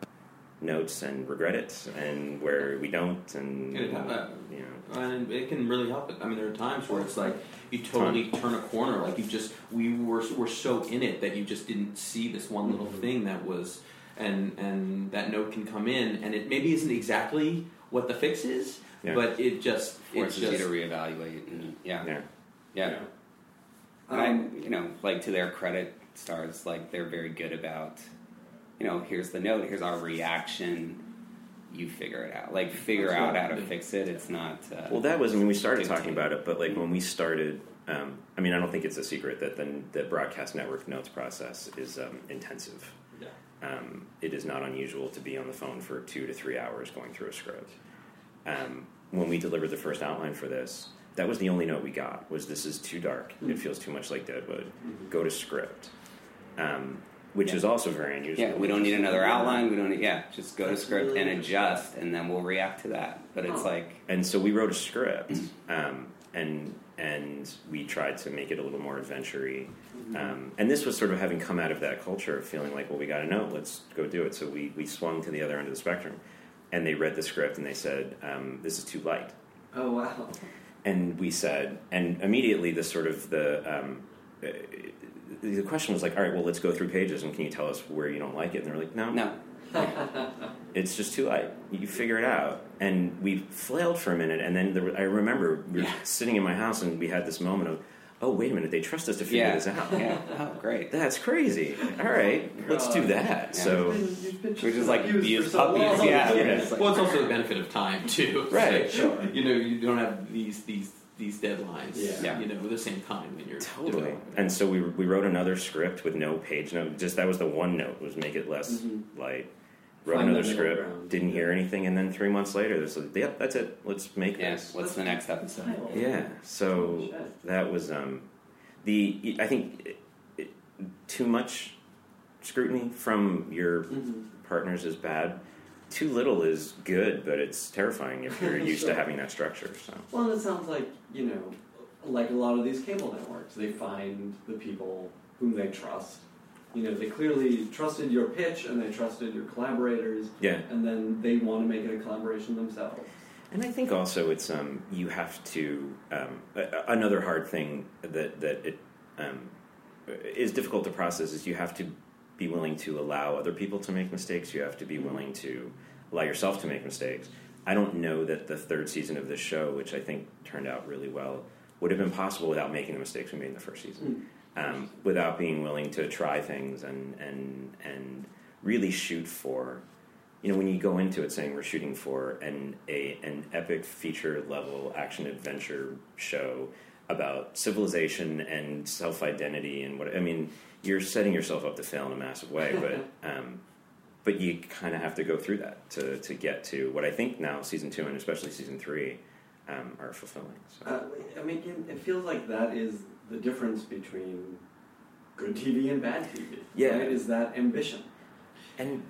notes and regret it and where we don't. And, It, uh, you know. and it can really help. It. I mean, there are times where it's like you totally turn a corner. Like you just we were were so in it that you just didn't see this one little Mm-hmm. thing that was, and and that note can come in, and it maybe isn't exactly what the fix is, Yeah. but it just it's Forces just you to reevaluate. And, yeah, Yeah. yeah. Um, I, you know, like to their credit, Starz like they're very good about, you know, here's the note, here's our reaction. You figure it out. Like figure out how to fix it. It's not. Uh, Well, that was, when we started dictate. talking about it, but like when we started, um, I mean, I don't think it's a secret that the, the broadcast network notes process is um, intensive. Yeah. Um, it is not unusual to be on the phone for two to three hours going through a script. Um, when we delivered the first outline for this, that was the only note we got was this is too dark. It feels too much like Deadwood. Go to script, um, which Yeah. is also very unusual. Yeah, we don't need another outline. We don't need. Yeah, just go to script really and adjust, and then we'll react to that. But it's Huh. like and so we wrote a script, um, and and we tried to make it a little more adventure-y. Um, and this was sort of having come out of that culture of feeling like, well, we got to know, let's go do it. So we we swung to the other end of the spectrum, and they read the script and they said, um, this is too light. Oh wow. And we said, and immediately the sort of the um, uh, the question was like, all right, well, let's go through pages, and can you tell us where you don't like it? And they're like, no, no. it's just too light. You figure it out. And we flailed for a minute, and then there, were- I remember we were Yeah. sitting in my house, and we had this moment of, oh, wait a minute, they trust us to figure Yeah. this out. Yeah. Oh, great. That's crazy. All right, let's do that. Yeah. So, We're just like abused puppies. Yeah. Yeah. It's like- Well, it's also the benefit of time too. Right, like, sure. You know, you don't have these these these deadlines. Yeah. Yeah. You know, at the same time when you're totally. developing. And so we, we wrote another script with no page note. Just that was the one note was make it less Mhm. light. Wrote Find another script. ground. Didn't hear anything, and then three months later, this was yep, that's it. Let's make Yeah. this. What's the next episode? Yeah. So that was um, the. I think it, it, too much scrutiny from your Mhm. partners is bad. Too little is good, but it's terrifying if you're used Sure. to having that structure. So Well, and it sounds like you know, like a lot of these cable networks, they find the people whom they trust. You know, they clearly trusted your pitch and they trusted your collaborators, yeah, and then they want to make it a collaboration themselves. and I think also it's um, you have to um, another hard thing that that it um, is difficult to process is you have to be willing to allow other people to make mistakes. You have to be willing to allow yourself to make mistakes. I don't know that the third season of this show, which I think turned out really well, would have been possible without making the mistakes we made in the first season. Um, without being willing to try things and and and really shoot for you know when you go into it saying we're shooting for an a an epic feature level action adventure show about civilization and self identity and what I mean you're setting yourself up to fail in a massive way but um, but you kind of have to go through that to to get to what I think now season two and especially season three um, are fulfilling so. Uh, I mean, it- it feels like that is the difference between good TV and bad TV. Yeah. right? is that ambition. and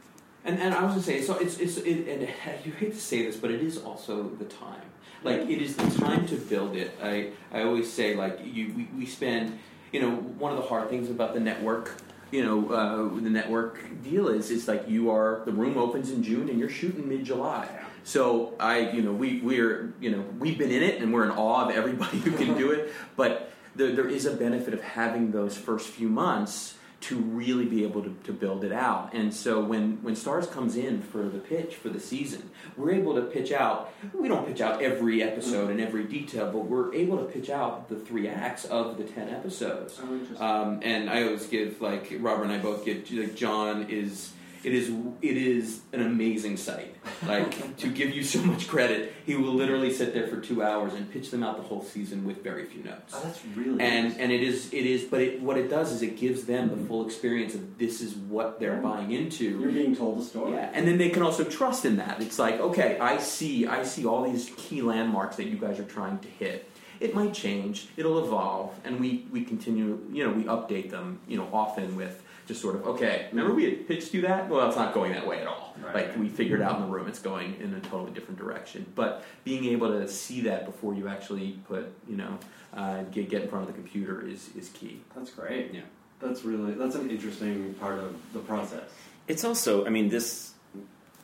And, and I was gonna say, so it's it's it, and you hate to say this, but it is also the time. Like it is the time to build it. I I always say like you we, we spend you know one of the hard things about the network you know uh, the network deal is is like you are the room opens in June and you're shooting mid July. So I you know we we're you know we've been in it and we're in awe of everybody who can do it, but there, there is a benefit of having those first few months to really be able to, to build it out. And so when, when Starz comes in for the pitch for the season, we're able to pitch out, we don't pitch out every episode and every detail, but we're able to pitch out the three acts of the 10 episodes. Oh, interesting. Um, and I always give, like, Robert and I both give, like, John is. It is it is an amazing sight. Like to give you so much credit, he will literally sit there for two hours and pitch them out the whole season with very few notes Oh, that's really and interesting. and it is it is but it, what it does is it gives them the full experience of this is what they're oh. buying into. you're being told a story. yeah and then they can also trust in that it's like okay i see i see all these key landmarks that you guys are trying to hit it might change it'll evolve and we we continue you know we update them you know often with just sort of okay remember we had pitched you that well it's not going that way at all Right. like we figured out in the room it's going in a totally different direction but being able to see that before you actually put you know uh, get, get in front of the computer is, is key That's great. Yeah. That's really that's an interesting part of the process. It's also, I mean, this,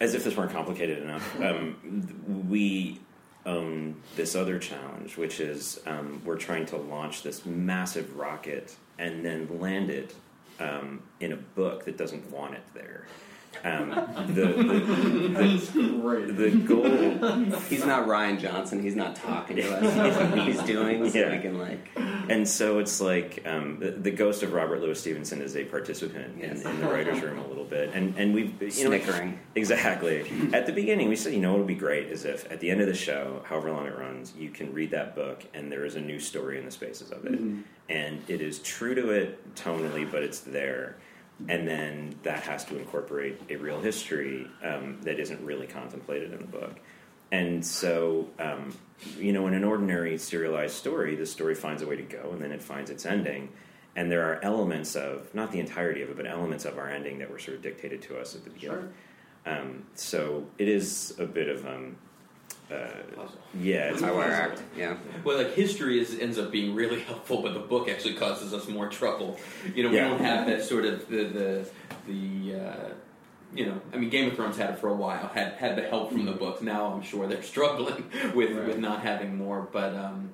as if this weren't complicated enough, um, we own this other challenge, which is um, we're trying to launch this massive rocket and then land it um, in a book that doesn't want it there. Um, the, the, That's great. the, the goal He's not Ryan Johnson. He's not talking to us. He's, he's doing so Yeah. we can like. And so it's like um, the, the ghost of Robert Louis Stevenson is a participant in, Yes. in the writers' room a little bit, and and we've you know Snickering. exactly at the beginning we said you know what would be great is if at the end of the show, however long it runs, you can read that book and there is a new story in the spaces of it, and it is true to it tonally, but it's there. And then that has to incorporate a real history um, that isn't really contemplated in the book. And so, um, you know, in an ordinary serialized story, the story finds a way to go and then it finds its ending. And there are elements of, not the entirety of it, but elements of our ending that were sort of dictated to us at the beginning. Um, so it is a bit of, um, uh, yeah, it's a Highwire puzzle. Act. Yeah. well like history is, ends up being really helpful but the book actually causes us more trouble you know we Yeah. don't have that sort of the the, the uh, you know, I mean, Game of Thrones had it for a while, had had the help from the books. Now I'm sure they're struggling with Right. with not having more, but um,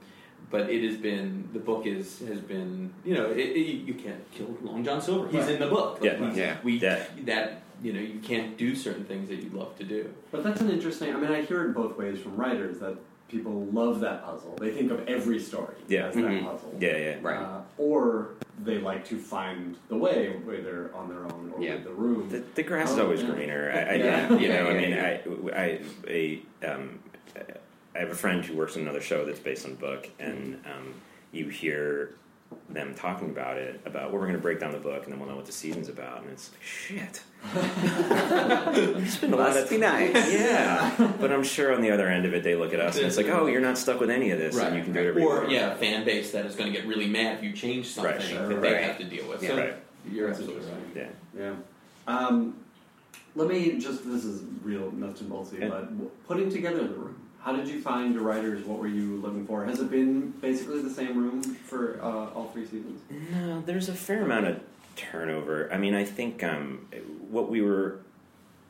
but it has been the book is has been you know it, it, you can't kill Long John Silver. He's Right. in the book. Yeah. He's- Yeah. we Yeah. that you know you can't do certain things that you'd love to do. But that's an interesting. I mean, I hear it both ways from writers that people love that puzzle. They think of every story Yeah. as that Mhm. puzzle. Yeah, yeah. Right. Uh, or they like to find the way, whether on their own or Yeah. with the room. The, the grass is Oh, always yeah. greener. I, I, Yeah. You know, I yeah, mean, I, I, um, I have a friend who works on another show that's based on a book, and um, you hear them talking about it, about well, we're going to break down the book, and then we'll know what the season's about, and it's like shit. it's been a lot Must of be nice. yeah, but I'm sure on the other end of it, they look at us and it's like, oh, you're not stuck with any of this, and you can do whatever you Or yeah, a fan base that is going to get really mad if you change something Right. Sure. that they Right. have to deal with. Yeah. So Right. you're absolutely right. Yeah. Yeah. Um, let me just, this is real nuts and boltsy, Yeah. but putting together the room, how did you find your writers? What were you looking for? Has it been basically the same room for uh, all three seasons? No, there's a fair amount of turnover. I mean, I think um, what we were.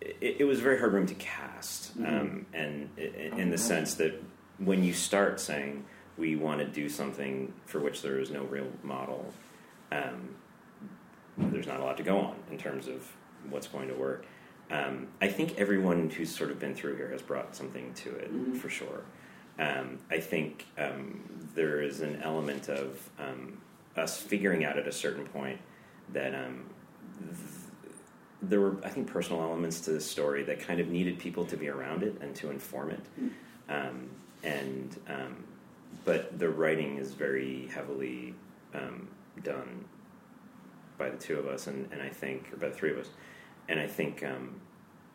It, it was a very hard room to cast, Mhm. um, and in Oh, the sense that when you start saying we want to do something for which there is no real model, um, there's not a lot to go on in terms of what's going to work. Um, I think everyone who's sort of been through here has brought something to it for sure. Um, I think um, there is an element of um, us figuring out at a certain point that um, th- there were, I think, personal elements to the story that kind of needed people to be around it and to inform it. Um, and um, but the writing is very heavily um, done by the two of us, and, and I think, or by the three of us, and I think um,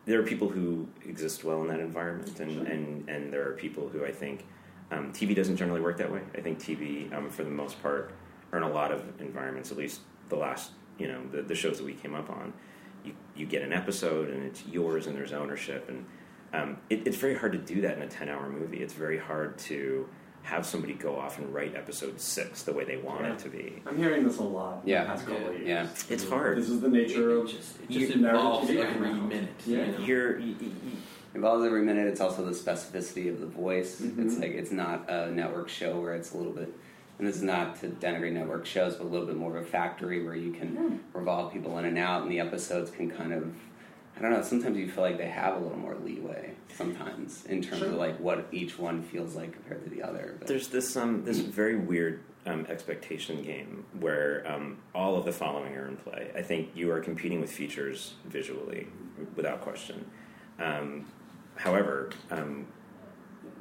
there are people who exist well in that environment, and, and, and there are people who I think um, TV doesn't generally work that way. I think TV, um, for the most part, or in a lot of environments, at least the last, you know, the, the shows that we came up on, you, you get an episode and it's yours and there's ownership, and um, it, it's very hard to do that in a 10 hour movie. It's very hard to have somebody go off and write episode six the way they want it to be. I'm hearing this a lot. in Yeah. the past couple of years. Yeah. It's hard. This is the nature It of just, it just evolves narrative every now. minute. Yeah. You know? You're, you, you, Involves every minute. It's also the specificity of the voice. Mhm. It's like it's not a network show where it's a little bit, and this is not to denigrate network shows, but a little bit more of a factory where you can revolve people in and out, and the episodes can kind of, I don't know. Sometimes you feel like they have a little more leeway. Sometimes in terms of like what each one feels like compared to the other. But There's this um, this very weird um, expectation game where um, all of the following are in play. I think you are competing with features visually, without question. Um, however, um,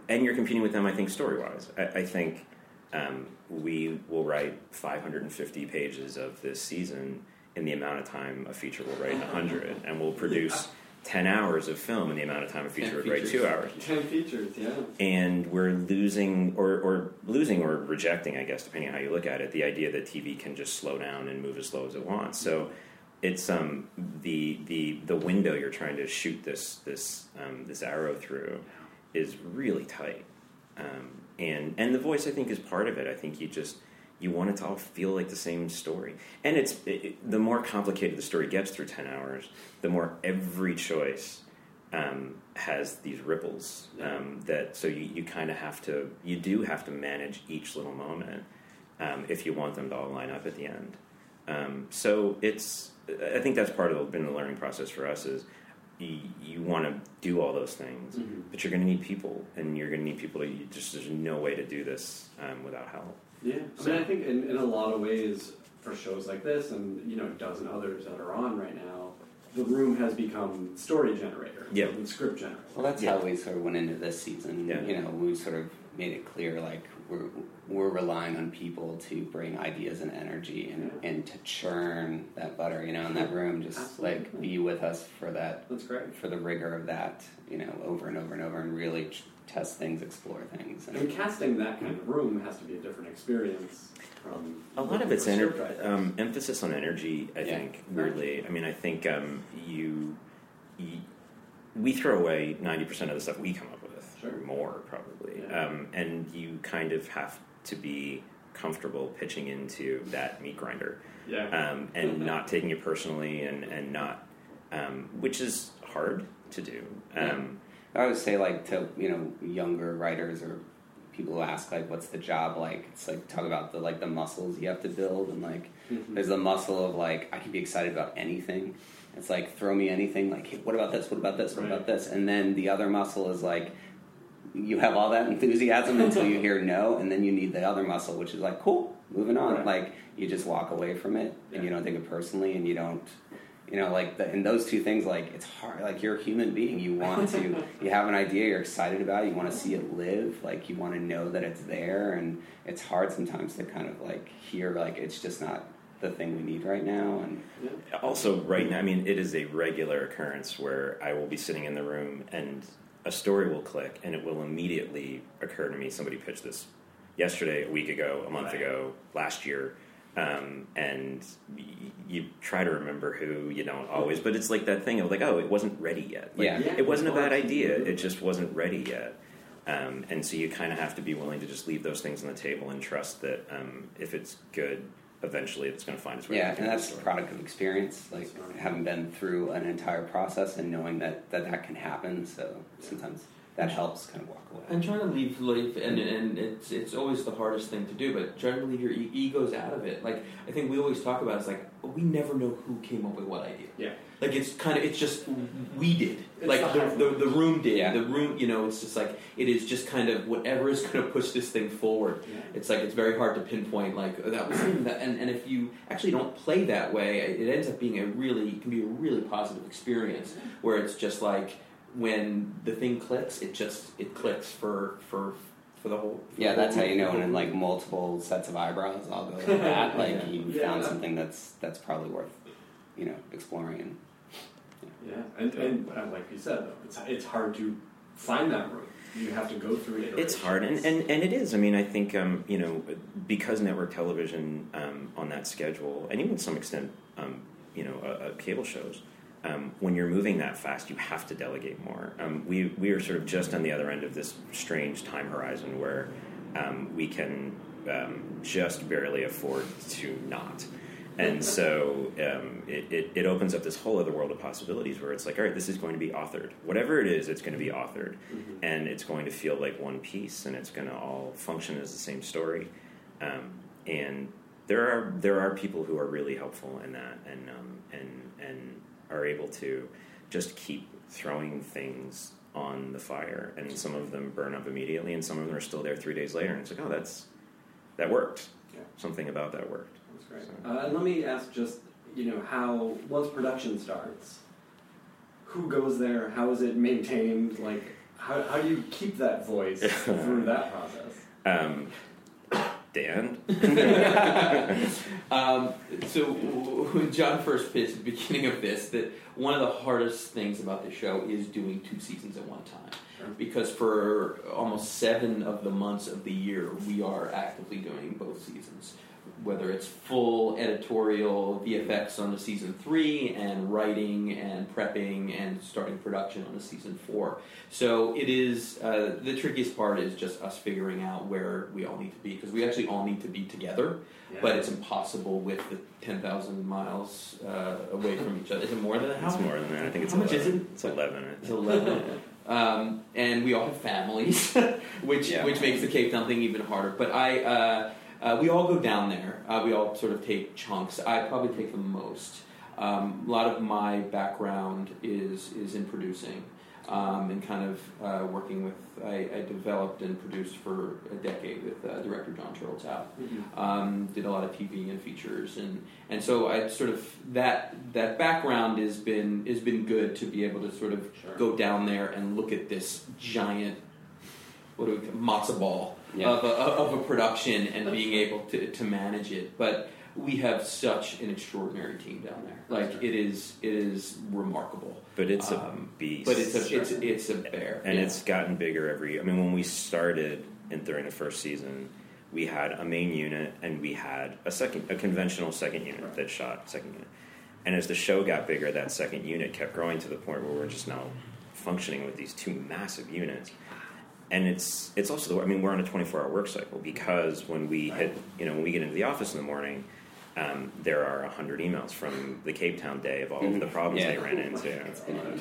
and you're competing with them. I think story wise. I, I think um, we will write 550 pages of this season in the amount of time a feature will write 100, and we'll produce 10 hours of film in the amount of time a feature 10 would write two hours. Ten features, yeah. and we're losing or, or losing or rejecting i guess depending on how you look at it the idea that tv can just slow down and move as slow as it wants. So it's um the the the window you're trying to shoot this this um, this arrow through is really tight. Um, and and the voice i think is part of it. I think you just you want it to all feel like the same story. And it's it, it- the more complicated the story gets through 10 hours the more every choice um, has these ripples um, that so you, you kind of have to you do have to manage each little moment um, if you want them to all line up at the end. Um, so it's I think that's part of the, been the learning process for us is you, you want to do all those things but you're going to need people and you're going to need people to you just there's no way to do this um, without help Yeah, I mean, I think in, in a lot of ways, for shows like this, and you know, a dozen others that are on right now, the room has become story generator, Yeah. and script generator. Well, that's Yeah. how we sort of went into this season. Yeah. You know, we sort of made it clear like we're we're relying on people to bring ideas and energy and, Yeah. and to churn that butter, you know, in that room. Just like be with us for that, That's great. for the rigor of that, you know, over and over and over, and really ch- test things, explore things. And, mean, casting that kind of room has to be a different experience from A lot of it's ener- um, emphasis on energy. I Yeah. think weirdly. I mean, I think um, you, you we throw away ninety percent of the stuff we come up with, Sure. or more probably, Yeah. um, and you kind of have to be comfortable pitching into that meat grinder yeah. um, and not taking it personally and and not, um, which is hard to do. Um, I would say like to you know younger writers or people who ask like what's the job like it's like talk about the like the muscles you have to build and like Mhm. there's the muscle of like I can be excited about anything it's like throw me anything like hey, what about this what about this what Right. about this and then the other muscle is like you have all that enthusiasm until you hear no and then you need the other muscle which is like cool moving on Right. like you just walk away from it and you don't take it personally and you don't you know like the, and those two things like it's hard like you're a human being you want to you have an idea you're excited about it, you want to see it live like you want to know that it's there and it's hard sometimes to kind of like hear like it's just not the thing we need right now and yeah. Also, right now, I mean, it is a regular occurrence where I will be sitting in the room and a story will click, and it will immediately occur to me. Somebody pitched this yesterday, a week ago, a month Right. ago, last year, um, and y- you try to remember who you don't always. But it's like that thing of like, oh, it wasn't ready yet. Like, Yeah. Yeah, it wasn't a bad idea. It just wasn't ready yet. Um, and so you kind of have to be willing to just leave those things on the table and trust that um, if it's good, eventually it's going to find its way. yeah and that's a story. product of experience like having been through an entire process and knowing that that, that can happen so sometimes that helps kind of walk away. And trying to leave, life, and, and it's it's always the hardest thing to do, but trying to leave your e- egos out of it. Like I think we always talk about, it's like we never know who came up with what idea. Yeah. Like it's kind of it's just we did. It's like the the, the, the room did. Yeah. The room, you know, it's just like it is just kind of whatever is going to push this thing forward. Yeah. It's like it's very hard to pinpoint like oh, that was him. That, and and if you actually don't play that way, it ends up being a really it can be a really positive experience where it's just like when the thing clicks, it just it clicks for for for the whole. for Yeah, the that's how you know group. when like multiple sets of eyebrows all go like that. Like you Yeah. found something that's that's probably worth you know exploring. And Yeah, and, and uh, like you said, it's, it's hard to find that room. You have to go through it. It's hard, and, and, and it is. I mean, I think um, you know because network television um, on that schedule, and even to some extent, um, you know, uh, uh, cable shows. Um, when you're moving that fast, you have to delegate more. Um, we we are sort of just on the other end of this strange time horizon where um, we can um, just barely afford to not. And so um, it, it, it opens up this whole other world of possibilities where it's like, all right, this is going to be authored. Whatever it is, it's going to be authored. And it's going to feel like one piece and it's going to all function as the same story. Um, and there are, there are people who are really helpful in that and, um, and, and are able to just keep throwing things on the fire. And some of them burn up immediately and some of them are still there three days later. And it's like, oh, that's, that worked. Yeah. Something about that worked. That's great. Uh, and let me ask just, you know, how, once production starts, who goes there? How is it maintained? Like, how, how do you keep that voice through that process? Um, Dan? Um, so when John first pitched at the beginning of this, that one of the hardest things about the show is doing two seasons at one time. Because for almost seven of the months of the year, we are actively doing both seasons. Whether it's full editorial VFX on the season three, and writing and prepping and starting production on the season four. So it is uh, the trickiest part is just us figuring out where we all need to be because we actually all need to be together but it's impossible with the 10,000 miles uh, away from each other. Is it more than that? It's more than that. I think it's How much 11. is it? It's 11. It's 11. um, and we all have families, which Yeah. which makes the Cape Town thing even harder. But I, uh, uh, we all go down there. Uh, we all sort of take chunks. I probably take the most. Um, a lot of my background is is in producing. Um, and kind of uh, working with, I, I developed and produced for a decade with uh, director Jon Turteltaub um, did a lot of TV and features, and and so I sort of that that background has been has been good to be able to sort of Sure. go down there and look at this giant what do we call, matzo ball Yeah. of, a, of a production and being able to, to manage it, but. We have such an extraordinary team down there. Like it is, it is remarkable. But it's a Um, beast. But it's a, it's it's a bear, and yeah. it's gotten bigger every. Year. I mean, when we started in during the first season, we had a main unit and we had a second, a conventional second unit that shot second unit. And as the show got bigger, that second unit kept growing to the point where we're just now functioning with these two massive units. And it's it's also the I mean we're on a 24 hour work cycle because when we hit you know when we get into the office in the morning, um, there are hundred emails from the Cape Town day of all of the problems Yeah. they ran into.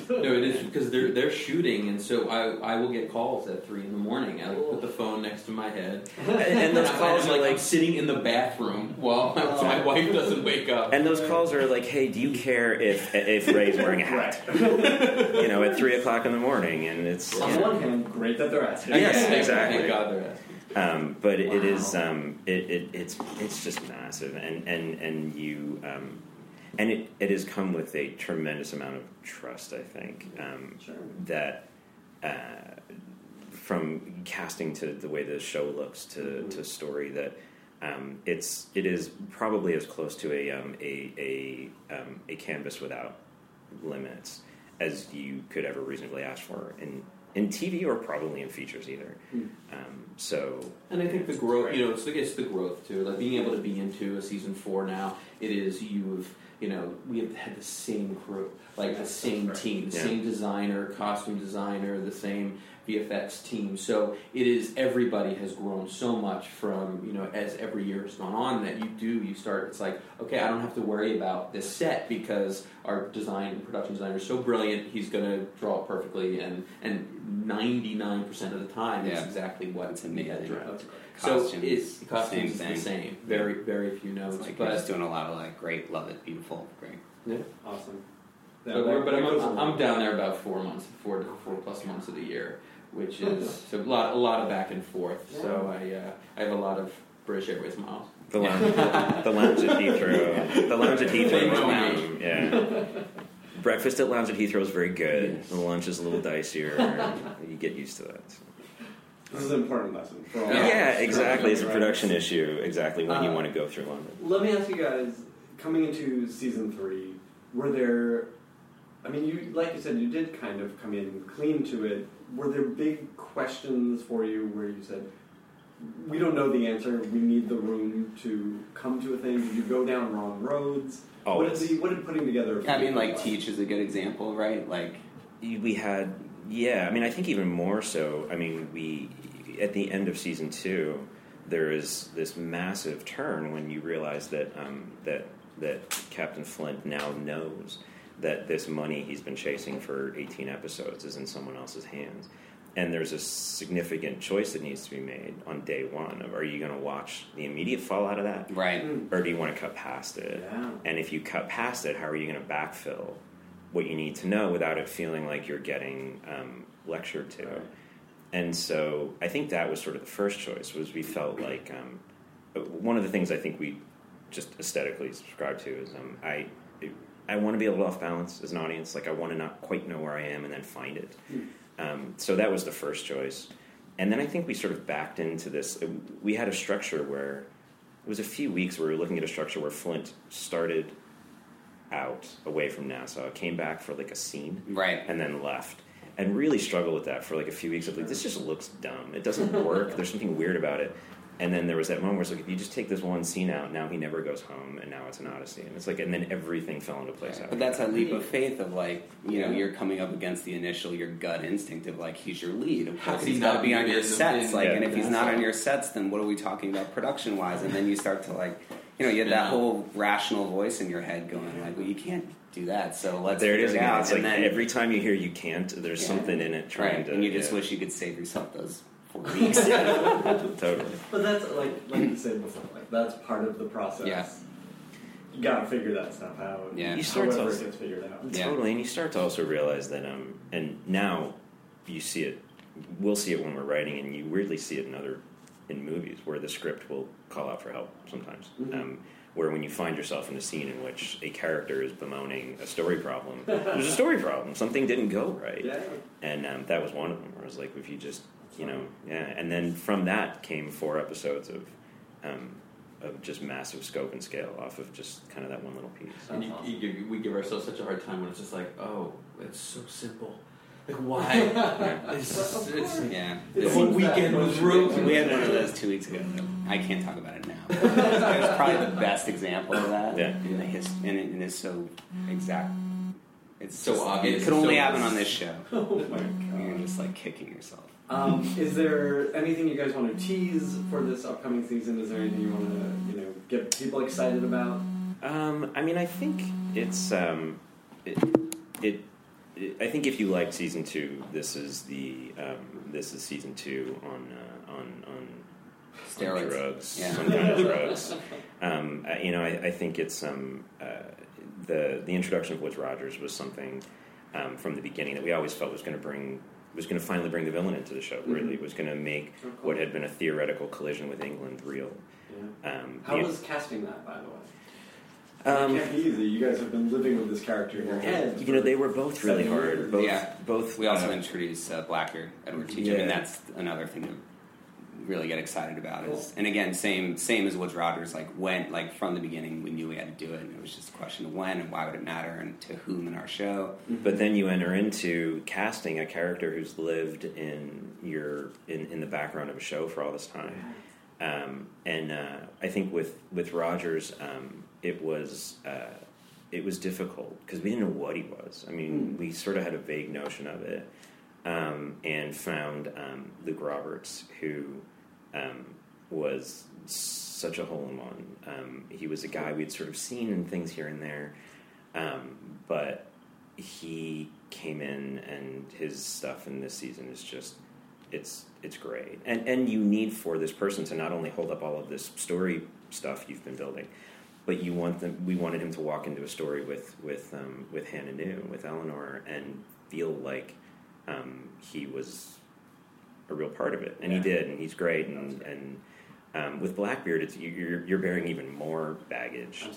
No, it is because they're they're shooting, and so I I will get calls at three in the morning. I will put the phone next to my head, And, and those I'm calls are like, I'm like sitting in the bathroom while my, so my wife doesn't wake up. And those calls are like, "Hey, do you care if if Ray's wearing a hat?" you know, at three o'clock in the morning, and it's On one hand, great that they're asking. Yes, Thank- exactly. Thank God they're asking. Um, but it Wow. is um, it, it, it's it's just massive, and and and you um, and it, it has come with a tremendous amount of trust. I think um, Sure. that. Uh, from casting to the way the show looks to, to story that um, it's it is probably as close to a um, a a, um, a canvas without limits as you could ever reasonably ask for in in TV or probably in features either. Um, so And I think the growth, you know, it's the, it's the growth too. Like being able to be into a season four now, it is you've you know, we have had the same crew, like the same right. team, the Yeah. same designer, costume designer, the same VFX team. So it is everybody has grown so much from you know as every year has gone on that you do you start it's like okay I don't have to worry about this set because our design production designer is so brilliant he's going to draw it perfectly and and ninety nine percent of the time it's exactly what It's we had amazing. drawn. That's. So Costumes, it's costumes same is the same. Very very few notes, It's like we're but just doing a lot of like great, love it, beautiful, great. yeah. Awesome. Yeah, but, that- but I'm, goes a I'm, long I'm down there about four months, four to four plus months of the year, which is so a lot a lot of back and forth. So I uh, I have a lot of British Airways miles. The lounge, the lounge at Heathrow. The lounge at Heathrow. is- me. Yeah. Breakfast at lounge at Heathrow is very good. The lunch is a little dicier. You get used to that. This is an important lesson for all. Yeah, of us. exactly. It's a Right. production issue. Exactly when you Uh, want to go through London. Let me ask you guys, coming into season three, were there? I mean, you like you said, you did kind of come in clean to it. Were there big questions for you where you said, "We don't know the answer. We need the room to come to a thing"? Did you go down wrong roads? What did, the, what did putting together? I mean, like feel Teach is a good example, right? Like we had yeah i mean i think even more so i mean we at the end of season two there is this massive turn when you realize that um, that that captain flint now knows that this money he's been chasing for 18 episodes is in someone else's hands and there's a significant choice that needs to be made on day one of are you going to watch the immediate fallout of that right. or do you want to cut past it Yeah. and if you cut past it, how are you going to backfill what you need to know without it feeling like you're getting um, lectured to? Right. And so I think that was sort of the first choice. Was we felt like um, uh, one of the things I think we just aesthetically subscribe to is um, I I want to be a little off balance as an audience. Like I want to not quite know where I am and then find it. Um, so that was the first choice. And then I think we sort of backed into this. uh, We had a structure where it was a few weeks where we were looking at a structure where Flint started out away from Nassau, came back for like a scene, Right. and then left. And really struggled with that for like a few weeks. Of like, this just looks dumb. It doesn't work. There's something weird about it. And then there was that moment where it's like, if you just take this one scene out, now he never goes home, and now it's an odyssey. And it's like, and then everything fell into place. after But that's that. a leap of faith of like, you know, you're coming up against the initial your gut instinct of like he's your lead. Of course he he's got to be be on your sets. thing? Like, Yeah. and if he's not Yeah. on your sets, then what are we talking about production wise? And then you start to like, you know, you have that Yeah. whole rational voice in your head going like, well, you can't do that. So let's there it is again. out. It's like and then, every time you hear you can't, there's Yeah. something in it trying right, to. and you just yeah, wish you could save yourself those four weeks. totally. But that's like like you said before, like that's part of the process. Yeah. You gotta figure that stuff out. Yeah. You start to However it gets figured out. Yeah. Totally, and you start to also realize that, um, and now you see it. We'll see it when we're writing, and you weirdly see it in other in movies where the script will call out for help sometimes. Mm-hmm. Um, where when you find yourself in a scene in which a character is bemoaning a story problem, there's a story problem. Something didn't go right, Yeah. and um, that was one of them. Where I was like, if you just, you know, yeah. And then from that came four episodes of. Um, of just massive scope and scale off of just kind of that one little piece. And you, That's you give, we give ourselves such a hard time when it's just like, oh, it's so simple. Like why? it's, it's, yeah. the It's whole that weekend was motion ruined. We had one of those two weeks ago. I can't talk about it now. It was probably the best example of that. Yeah. In the his, and it, it is so exact. It's So just- obvious. It could only So- happen on this show. Oh my god! You're just like kicking yourself. Um, is there anything you guys want to tease for this upcoming season? Is there anything you want to, you know, get people excited about? Um, I mean, I think it's um, it, it, it. I think if you liked season two, this is the um, this is season two on uh, on on on Steroids. drugs, Yeah. some kind of drugs. Um, I- you know, I, I think it's um, uh, the the introduction of Woodes Rogers was something um, from the beginning that we always felt was going to bring was going to finally bring the villain into the show. Really, was going to make Oh, cool. what had been a theoretical collision with England real. Yeah. Um, How the- was casting that, by the way? um, it can't be easy. You guys have been living with this character in your head. You know, they were both really hard. years. Both, Yeah. both. We also uh, introduced uh, Blackbeard, Edward Teach. I Yeah. mean, that's another thing to really get excited about. Is, and again, same same as Woodes Rogers. Like when, like from the beginning, we knew we had to do it, and it was just a question of when and why would it matter, and to whom in our show. But then you enter into casting a character who's lived in your in, in the background of a show for all this time. Um, and uh, I think with with Rogers, um, it was uh, it was difficult because we didn't know what he was. I mean, we sort of had a vague notion of it, um, and found um, Luke Roberts, who um, was such a hole in one. Um, he was a guy we'd sort of seen in things here and there, um, but he came in and his stuff in this season is just it's it's great and and you need for this person to not only hold up all of this story stuff you've been building but you want them we wanted him to walk into a story with with um, with Hannah New with Eleanor and feel like um, he was a real part of it and he did and he's great and and um, with Blackbeard it's you- you're you're bearing even more baggage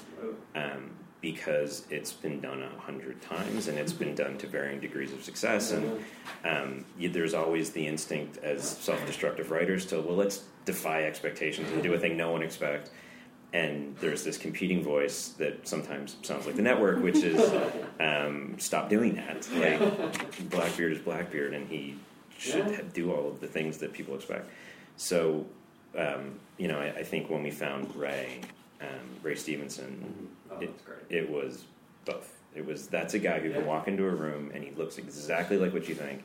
um, because it's been done a hundred times and it's been done to varying degrees of success. And um, you, there's always the instinct as self-destructive writers to well, let's defy expectations and do a thing no one expects. And there's this competing voice that sometimes sounds like the network, which is um, stop doing that. Like Blackbeard is Blackbeard, and he should Yeah. do all of the things that people expect. So, um, you know, I, I think when we found Ray, um, Ray Stevenson, Oh, it, it was both. It was that's a guy who can walk into a room and he looks exactly like what you think,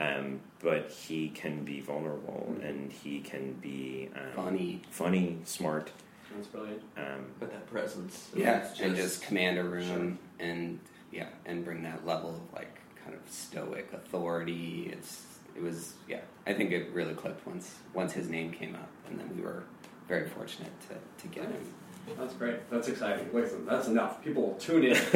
um, but he can be vulnerable and he can be um, Funny. funny, smart. That's brilliant. Um, But that presence. Yeah, it's and just command a room and yeah, and bring that level of like kind of stoic authority. It's it was yeah. I think it really clicked once once his name came up, and then we were very fortunate to to get him. That's great. That's exciting. Listen, that's enough. People tune in.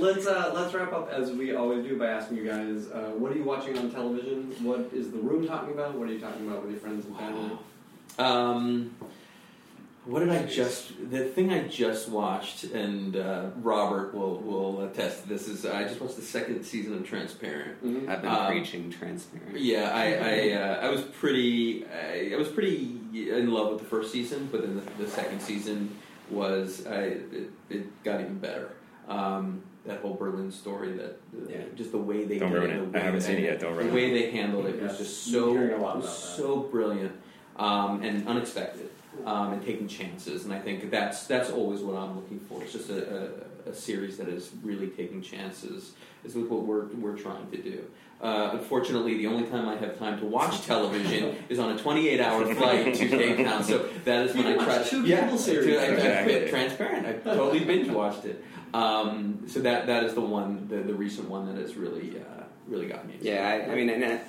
let's uh, let's wrap up as we always do by asking you guys, uh, what are you watching on television? What is the room talking about? What are you talking about with your friends and family? Um, what did I just? The thing I just watched, and uh, Robert will will attest to this. Is I just watched the second season of Transparent. Mhm. I've been Um, preaching transparent. Yeah, I I, uh, I was pretty I, I was pretty in love with the first season, but then the, the second season was I it, it got even better. Um, that whole Berlin story, that Yeah. just the way they Don't did ruin it, it. the I way haven't that- seen it yet. Don't ruin the it. way they handled it was just I'm so hearing a lot was that. so brilliant um, and unexpected, um, and taking chances. And I think that's that's always what I'm looking for. It's just a, a, a series that is really taking chances. Is with what we're we're trying to do. Uh, unfortunately, the only time I have time to watch television is on a 28-hour flight to Cape Town. So that is when You I try. watch two yeah, cable series. I, I, Exactly. quit transparent. I totally binge watched it. Um, so that that is the one, the, the recent one that has really uh, really got me. Yeah, I, I mean, and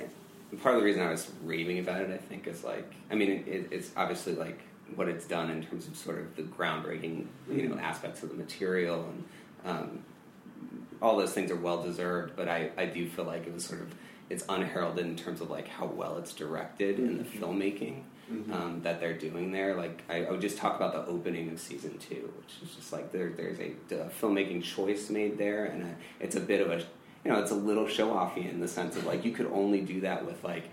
part of the reason I was raving about it, I think, is like, I mean, it, it, it's obviously like what it's done in terms of sort of the groundbreaking, you know, aspects of the material and um, all those things are well deserved. But I, I do feel like it was sort of it's unheralded in terms of like how well it's directed in the filmmaking um, that they're doing there. Like I, I would just talk about the opening of season two, which is just like there, there's a, a filmmaking choice made there, and a, it's a bit of a you know it's a little show offy in the sense of like you could only do that with like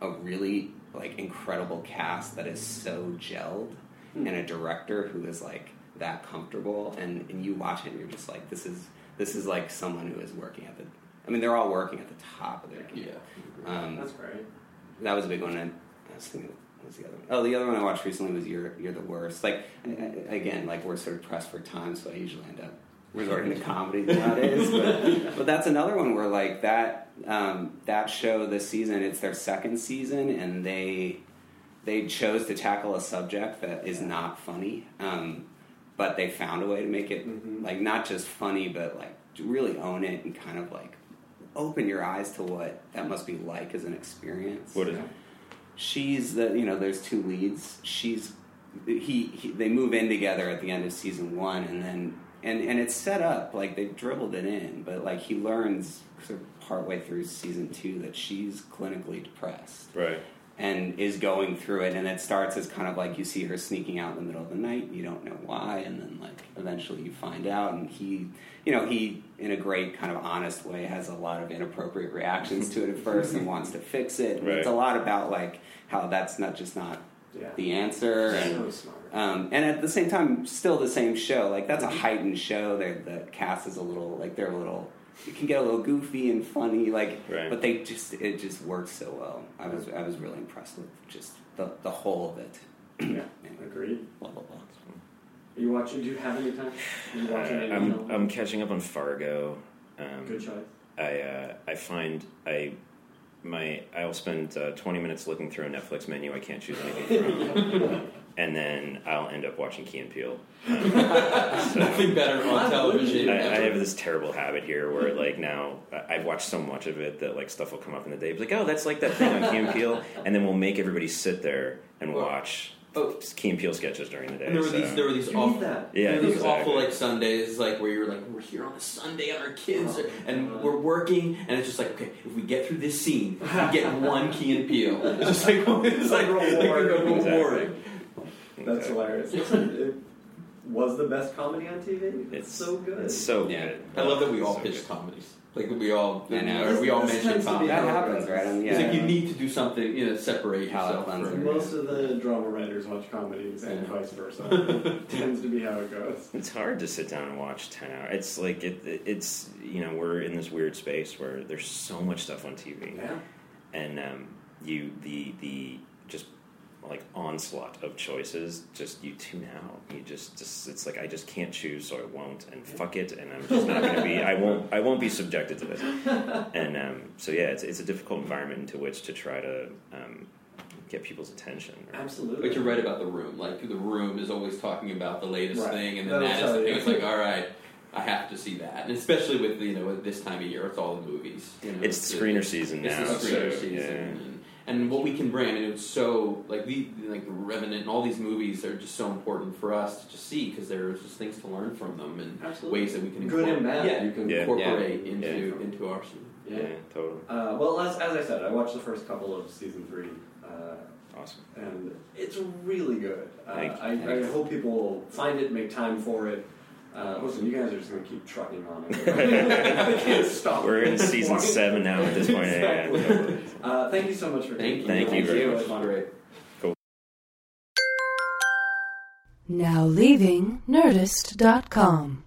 a really like incredible cast that is so gelled and a director who is like that comfortable and, and you watch it and you're just like this is this is like someone who is working at the I mean they're all working at the top of their game. Yeah. Um, That's great. that was a big one. And I was thinking, what was the other one? Oh, the other one I watched recently was "You're You're the Worst." Like I- I- again, like we're sort of pressed for time, so I usually end up resorting to comedy nowadays. But, but that's another one where like that um, that show this season, it's their second season, and they they chose to tackle a subject that is not funny, um, but they found a way to make it like not just funny, but like to really own it and kind of like open your eyes to what that must be like as an experience what is it? she's the you know there's two leads she's he, he they move in together at the end of season one and then and and it's set up like they've dribbled it in but like he learns sort of partway through season two that she's clinically depressed. Right. and is going through it and it starts as kind of like you see her sneaking out in the middle of the night you don't know why and then like eventually you find out and he you know he in a great kind of honest way has a lot of inappropriate reactions to it at first and wants to fix it. And it's a lot about like how that's not just not Yeah. the answer and So smart. um, and at the same time, still the same show. Like that's a heightened show. They're, the cast is a little like they're a little. It can get a little goofy and funny, like, Right. but they just it just works so well. I was I was really impressed with just the the whole of it. Yeah. Anyway, Agreed. blah blah blah. Are you watching? Do you have any time? Uh, I'm? I'm catching up on Fargo. Um, Good choice. I uh, I find I my I'll spend uh, 20 minutes looking through a Netflix menu I can't choose anything from, and then I'll end up watching Key and Peele. Nothing better on television. I, I have this terrible habit here where like now I- I've watched so much of it that like stuff will come up in the day. It's like oh that's like that thing on Key and Peele, and then we'll make everybody sit there and watch oh. Key and Peele sketches during the day. And there were so- these, there were these You awful, that. Yeah, there were these exactly. awful like Sundays, like where you're like, we're here on a Sunday and our kids, oh, are, and Oh. we're working, and it's just like, okay, if we get through this scene, we get one Key and Peele. It's just like it's like, like Reward. a Exactly. rewarding. That's Exactly. hilarious. it was the best comedy on TV. It's, It's so good. It's so Yeah, good. I love that we all So pitch good. comedies. Like we all, I know. or we all This mention tends to be. That how it happens, goes. right? And, It's yeah. like you need to do something, you know, separate Palate yourself. cleanser. from- Most of the drama writers watch comedies and Yeah. vice versa. Tends to be how it goes. It's hard to sit down and watch ten hours. It's like it, it- It's you know we're in this weird space where there's so much stuff on TV, Yeah. and um, you the the just like onslaught of choices. Just you tune out. You just just it's like I just can't choose, so I won't, and fuck it, and I'm just not going to be. I won't. I won't be subjected to this. And um, so yeah, it's it's a difficult environment into which to try to um, get people's attention. Absolutely. But you're right about the room. Like the room is always talking about the latest Right. thing, and then That'll that is the thing. It's like, all right, I have to see that, and especially with you know with this time of year, it's all the movies. You know, It's screener season it's now, the screener so, season, yeah. And, and what we can bring. I mean, it's so like the like the Revenant and all these movies are just so important for us to just see because there's just things to learn from them and Absolutely. ways that we can Good and incorporate- bad. Yeah, You can- Yeah. incorporate Yeah. into Yeah. into our scene. Yeah. yeah, totally Uh, well, as, as I said, I watched the first couple of season three, uh, awesome. and it's really good. Uh, Thank you. I, I hope people find it, make time for it. Uh, listen, you guys are just going to keep trucking on it. I can't stop. We're in season seven now at this point. Yeah, yeah, Uh, thank you so much for Thank you. Thank you very much. was fun. Great. Now leaving Nerdist.com.